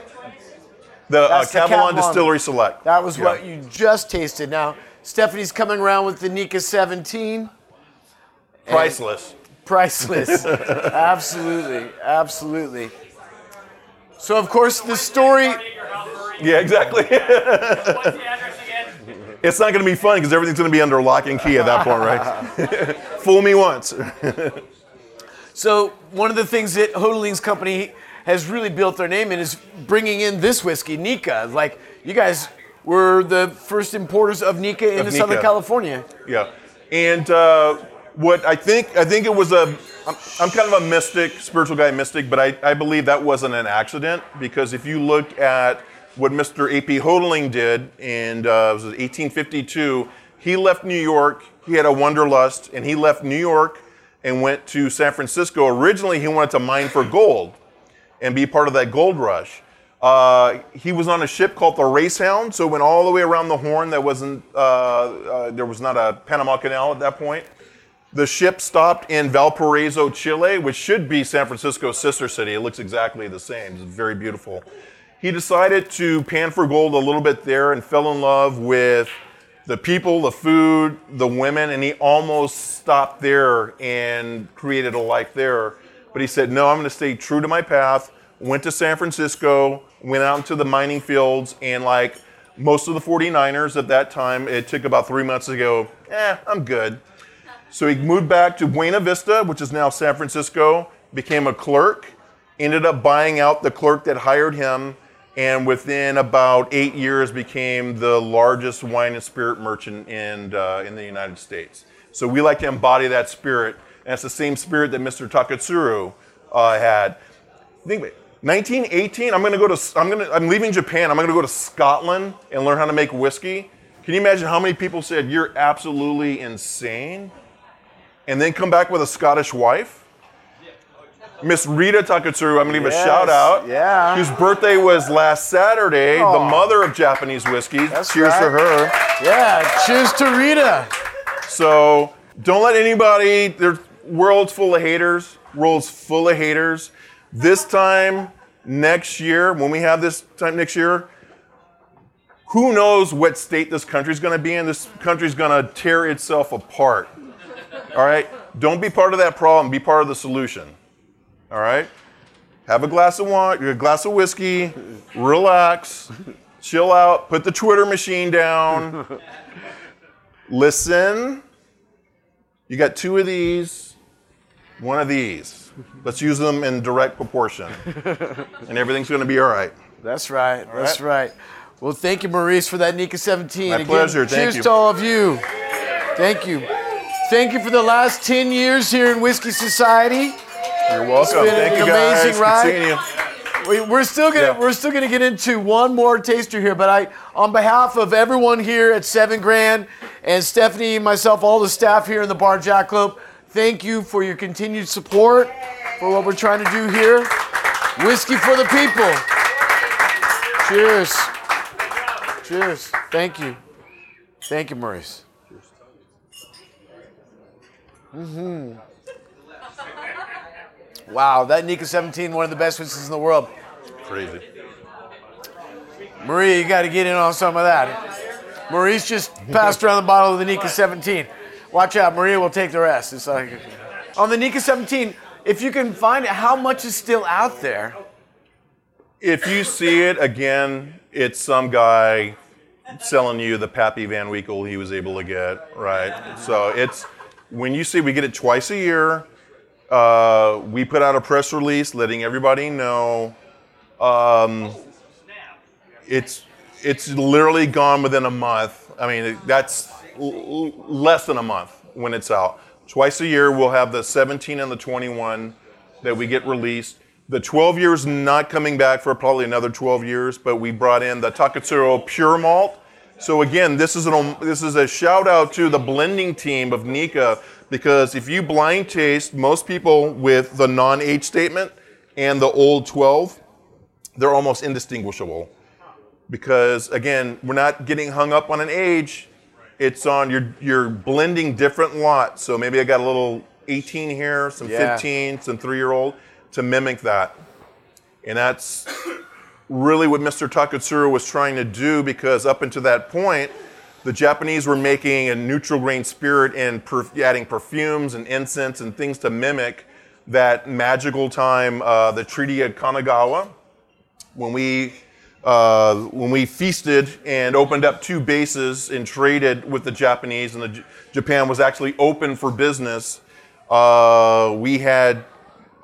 C: The uh,
B: That's
C: Kavalan
B: Kavalan.
C: Distillery Select.
B: that was
C: Yeah.
B: what you just tasted. Now Stephanie's coming around with the Nikka 17.
C: Priceless.
B: Priceless. absolutely, absolutely. So of course the story.
D: Your house, Marie.
C: Yeah, exactly.
D: What's the address again?
C: It's not going to be fun because everything's going to be under lock and key at that point, right? Fool me once.
B: So one of the things that Hotaling's company has really built their name in is bringing in this whiskey, Nikka. Like you guys were the first importers of Nikka into
C: Of
B: Southern California.
C: Yeah, and uh, what I think I think it was a I'm, I'm kind of a mystic, spiritual guy, mystic, but I, I believe that wasn't an accident because if you look at what Mr. A.P. Hotaling did in uh, was 1852, he left New York. He had a wanderlust, and he left New York and went to San Francisco. Originally, he wanted to mine for gold and be part of that gold rush. Uh, he was on a ship called the Racehound, so went all the way around the Horn. That wasn't uh, uh, there was not a Panama Canal at that point. The ship stopped in Valparaiso, Chile, which should be San Francisco's sister city. It looks exactly the same. It's very beautiful. He decided to pan for gold a little bit there and fell in love with the people, the food, the women, and he almost stopped there and created a life there. But he said, No, I'm going to stay true to my path. Went to San Francisco, went out into the mining fields, and like most of the 49ers at that time, it took about three months to go, eh, I'm good. So he moved back to Buena Vista, which is now San Francisco, became a clerk, ended up buying out the clerk that hired him, and within about eight years became the largest wine and spirit merchant in, uh, in the United States. So we like to embody that spirit, and it's the same spirit that Mr. Taketsuru uh, had. Think it. 1918, I'm gonna go to, I'm gonna, I'm leaving Japan, I'm gonna go to Scotland and learn how to make whiskey. Can you imagine how many people said, You're absolutely insane? and then come back with a Scottish wife. Miss Rita Taketsuru, I'm gonna give a shout out.
B: yeah.
C: Whose birthday was last Saturday, the mother of Japanese whiskey.
B: That's
C: Cheers to her.
B: Yeah, cheers to Rita.
C: So don't let anybody, there's world's full of haters, world's full of haters. This time next year, when we have this time next year, who knows what state this country's gonna be in? This country's gonna tear itself apart. All right? Don't be part of that problem, be part of the solution. All right? Have a glass of wine, a glass of whiskey, relax, chill out, put the Twitter machine down, listen. You got two of these, one of these. Let's use them in direct proportion, and everything's going to be all right.
B: That's right. That's
C: right.
B: right. Well, thank you, Maurice, for that Nikka 17.
C: My
B: Again,
C: pleasure. Thank
B: cheers
C: you.
B: to all of you. Thank you. Thank you for the last 10 years here in Whiskey Society.
C: You're welcome. Thank
B: an
C: you guys.
B: amazing ride. We, we're still gonna
C: Yeah.
B: we're still gonna get into one more taster here, but I, on behalf of everyone here at Seven Grand and Stephanie, myself, all the staff here in the Bar Jackalope, thank you for your continued support for what we're trying to do here. Whiskey for the people. Cheers. Cheers. Thank you. Thank you, Maurice. Mm-hmm. Wow, that Nikka 17, one of the best whiskeys in the world.
C: Crazy.
B: Maria, you got to get in on some of that. Maurice just passed around the bottle of the Nikka 17. Watch out, Maria will take the rest. It's like on the Nikka 17. If you can find it, how much is still out there?
C: If you see it again, it's some guy selling you the Pappy Van Winkle he was able to get, right? So it's when you see we get it twice a year. Uh, we put out a press release letting everybody know. Um, it's it's literally gone within a month. I mean, that's l- less than a month when it's out. Twice a year, we'll have the 17 and the 21 that we get released. The 12 years not coming back for probably another 12 years, but we brought in the Taketsuru Pure Malt. So again, this is an this is a shout out to the blending team of Nikka because if you blind taste most people with the non-age statement and the old 12, they're almost indistinguishable. Because again we're not getting hung up on an age. It's on you're you're blending different lots. So maybe i got a little 18 here some
B: Yeah.
C: 15 some three year old to mimic that. And that's really what mr Taketsuru was trying to do because up until that point the japanese were making a neutral grain spirit and perf- adding perfumes and incense and things to mimic that magical time uh, the treaty of kanagawa when we uh, when we feasted and opened up two bases and traded with the Japanese, and the J- Japan was actually open for business. Uh, we had,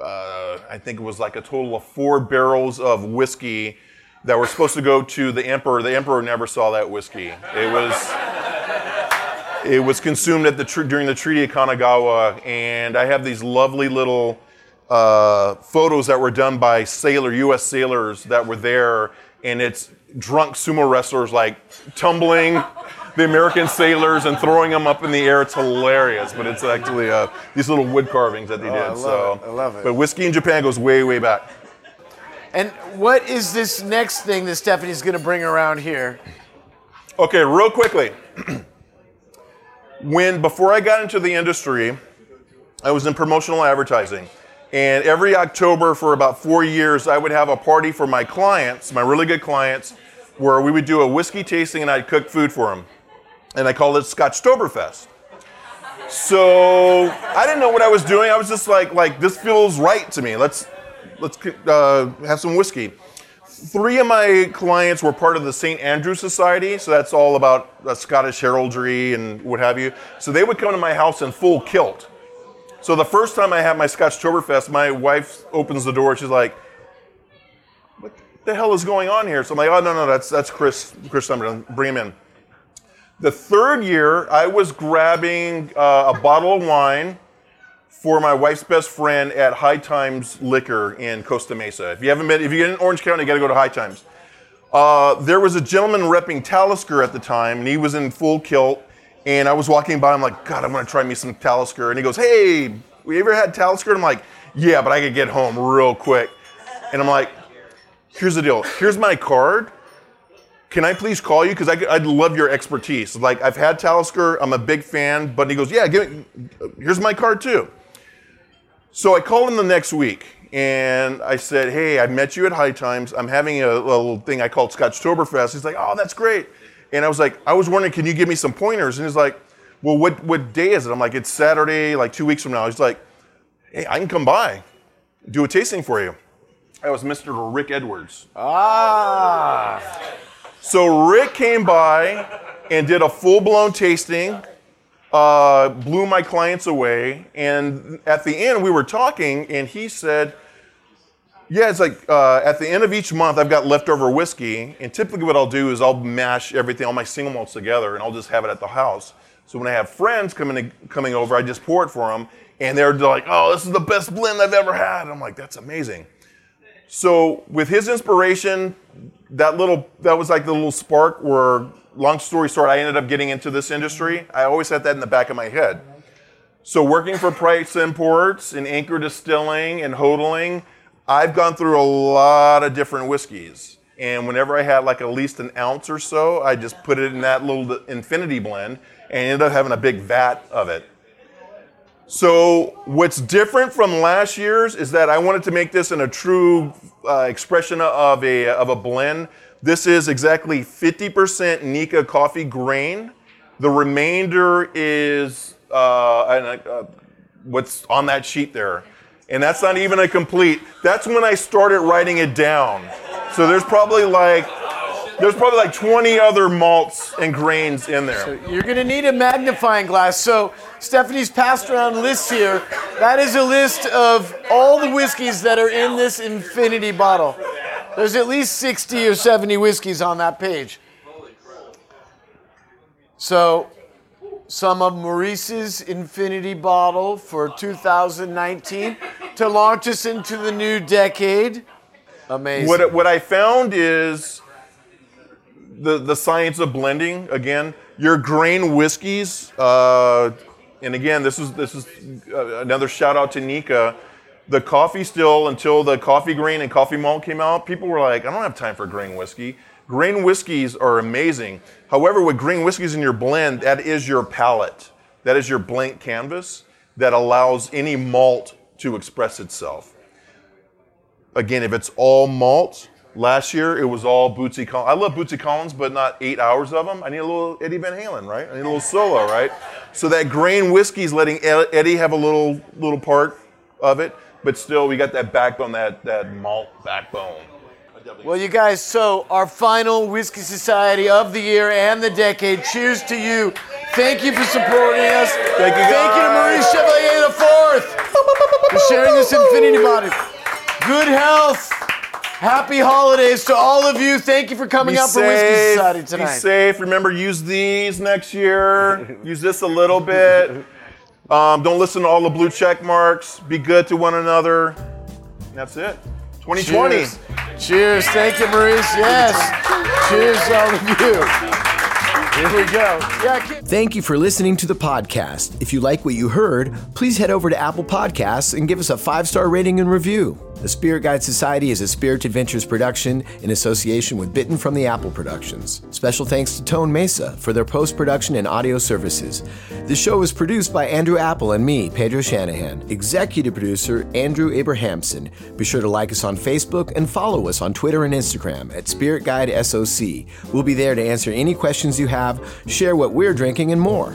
C: uh, I think it was like a total of four barrels of whiskey that were supposed to go to the emperor. The emperor never saw that whiskey. It was. It was consumed at the tr- during the Treaty of Kanagawa, and I have these lovely little uh, photos that were done by sailor U.S. sailors that were there, and it's drunk sumo wrestlers like tumbling the American sailors and throwing them up in the air. It's hilarious, but it's actually uh, these little wood carvings that they did.
B: I
C: so
B: it. I love it.
C: But whiskey in Japan goes way, way back.
B: And what is this next thing that Stephanie's going to bring around here?
C: Okay, real quickly. when before I got into the industry, I was in promotional advertising. And every October for about four years, I would have a party for my clients, my really good clients, where we would do a whiskey tasting and I'd cook food for them. And I called it Scotchtoberfest. So I didn't know what I was doing. I was just like, like this feels right to me. Let's let's uh, have some whiskey. Three of my clients were part of the St. Andrew Society, so that's all about uh, Scottish heraldry and what have you. So they would come to my house in full kilt. So the first time I had my Scotchtoberfest, my wife opens the door. She's like, "What the hell is going on here?" So I'm like, "Oh no, no, that's that's Chris Chris Summerton. Bring him in." The third year, I was grabbing uh, a bottle of wine for my wife's best friend at High Times Liquor in Costa Mesa. If you haven't been, if you get in Orange County, you got to go to High Times. Uh, there was a gentleman repping Talisker at the time, and he was in full kilt. And I was walking by, I'm like, God, I'm gonna try me some Talisker. And he goes, Hey, we ever had Talisker? And I'm like, Yeah, but I could get home real quick. And I'm like, Here's the deal. Here's my card. Can I please call you? Because I'd love your expertise. Like, I've had Talisker, I'm a big fan. But he goes, Yeah, give me, here's my card too. So I called him the next week and I said, Hey, I met you at High Times. I'm having a, little thing I called Scotchtoberfest. He's like, Oh, that's great. And I was like, I was wondering, can you give me some pointers? And he's like, Well, what, what day is it? I'm like, It's Saturday, like two weeks from now. He's like, Hey, I can come by, do a tasting for you. That was Mr. Rick Edwards.
B: Ah.
C: So Rick came by and did a full blown tasting uh, blew my clients away. And at the end, we were talking, and he said, Yeah, it's like uh, at the end of each month, I've got leftover whiskey. And typically, what I'll do is I'll mash everything, all my single malts together, and I'll just have it at the house. So when I have friends coming, coming over, I just pour it for them. And they're like, Oh, this is the best blend I've ever had. I'm like, That's amazing. So with his inspiration, that little that was like the little spark where long story short, I ended up getting into this industry. I always had that in the back of my head. So working for Preiss Imports and Anchor Distilling and Hotaling, I've gone through a lot of different whiskeys. And whenever I had like at least an ounce or so, I just put it in that little infinity blend and ended up having a big vat of it. So what's different from last year's is that I wanted to make this in a true uh, expression of a, of a blend. This is exactly 50% Nikka Coffey grain. The remainder is uh, uh, what's on that sheet there. And that's not even a complete. That's when I started writing it down. So there's probably like there's probably like 20 other malts and grains in there.
B: So you're going to need a magnifying glass. So Stephanie's passed around lists here. That is a list of all the whiskeys that are in this infinity bottle. There's at least 60 or 70 whiskeys on that page. So some of Maurice's infinity bottle for 2019 to launch us into the new decade. Amazing.
C: What, what I found is the, the science of blending again. Your grain whiskeys, uh, and again, this is this is uh, another shout out to Nikka. The Coffey still until the Coffey grain and Coffey malt came out, people were like, I don't have time for grain whiskey. Grain whiskeys are amazing. However, with grain whiskeys in your blend, that is your palette. That is your blank canvas that allows any malt to express itself. Again, if it's all malt, Last year it was all Bootsy Collins. I love Bootsy Collins, but not eight hours of them. I need a little Eddie Van Halen, right? I need a little solo, right? So that grain whiskey is letting Eddie have a little little part of it, but still we got that backbone, that that malt backbone.
B: Well, you guys, so our final Whiskey Society of the year and the decade. Cheers to you. Thank you for supporting us.
C: Thank you,
B: Thank you to Maurice Chevalier the Fourth for sharing this infinity body. Good health. Happy holidays to all of you. Thank you for coming
C: Be
B: out for Whiskey
C: Society
B: Society
C: Be
B: tonight.
C: safe. Remember, use these next year. use this a little bit. Um, don't listen to all the blue check marks. Be good to one another. That's it. 2020.
B: Cheers. Cheers. Thank you, Maurice. Yes. Cheers, all of you. Here we go. Yeah, kid.
A: Thank you for listening to the podcast. If you like what you heard, please head over to Apple Podcasts and give us a five star rating and review.
B: The Spirit Guide Society is a Spirit Adventures production in association with Bitten from the Apple Productions. Special thanks to Tone Mesa for their post production and audio services. The show was produced by Andrew Apple and me, Pedro Shanahan. Executive producer Andrew Abrahamson. Be sure to like us on Facebook and follow us on Twitter and Instagram at Spirit Guide SOC. We'll be there to answer any questions you have, share what we're drinking, and more.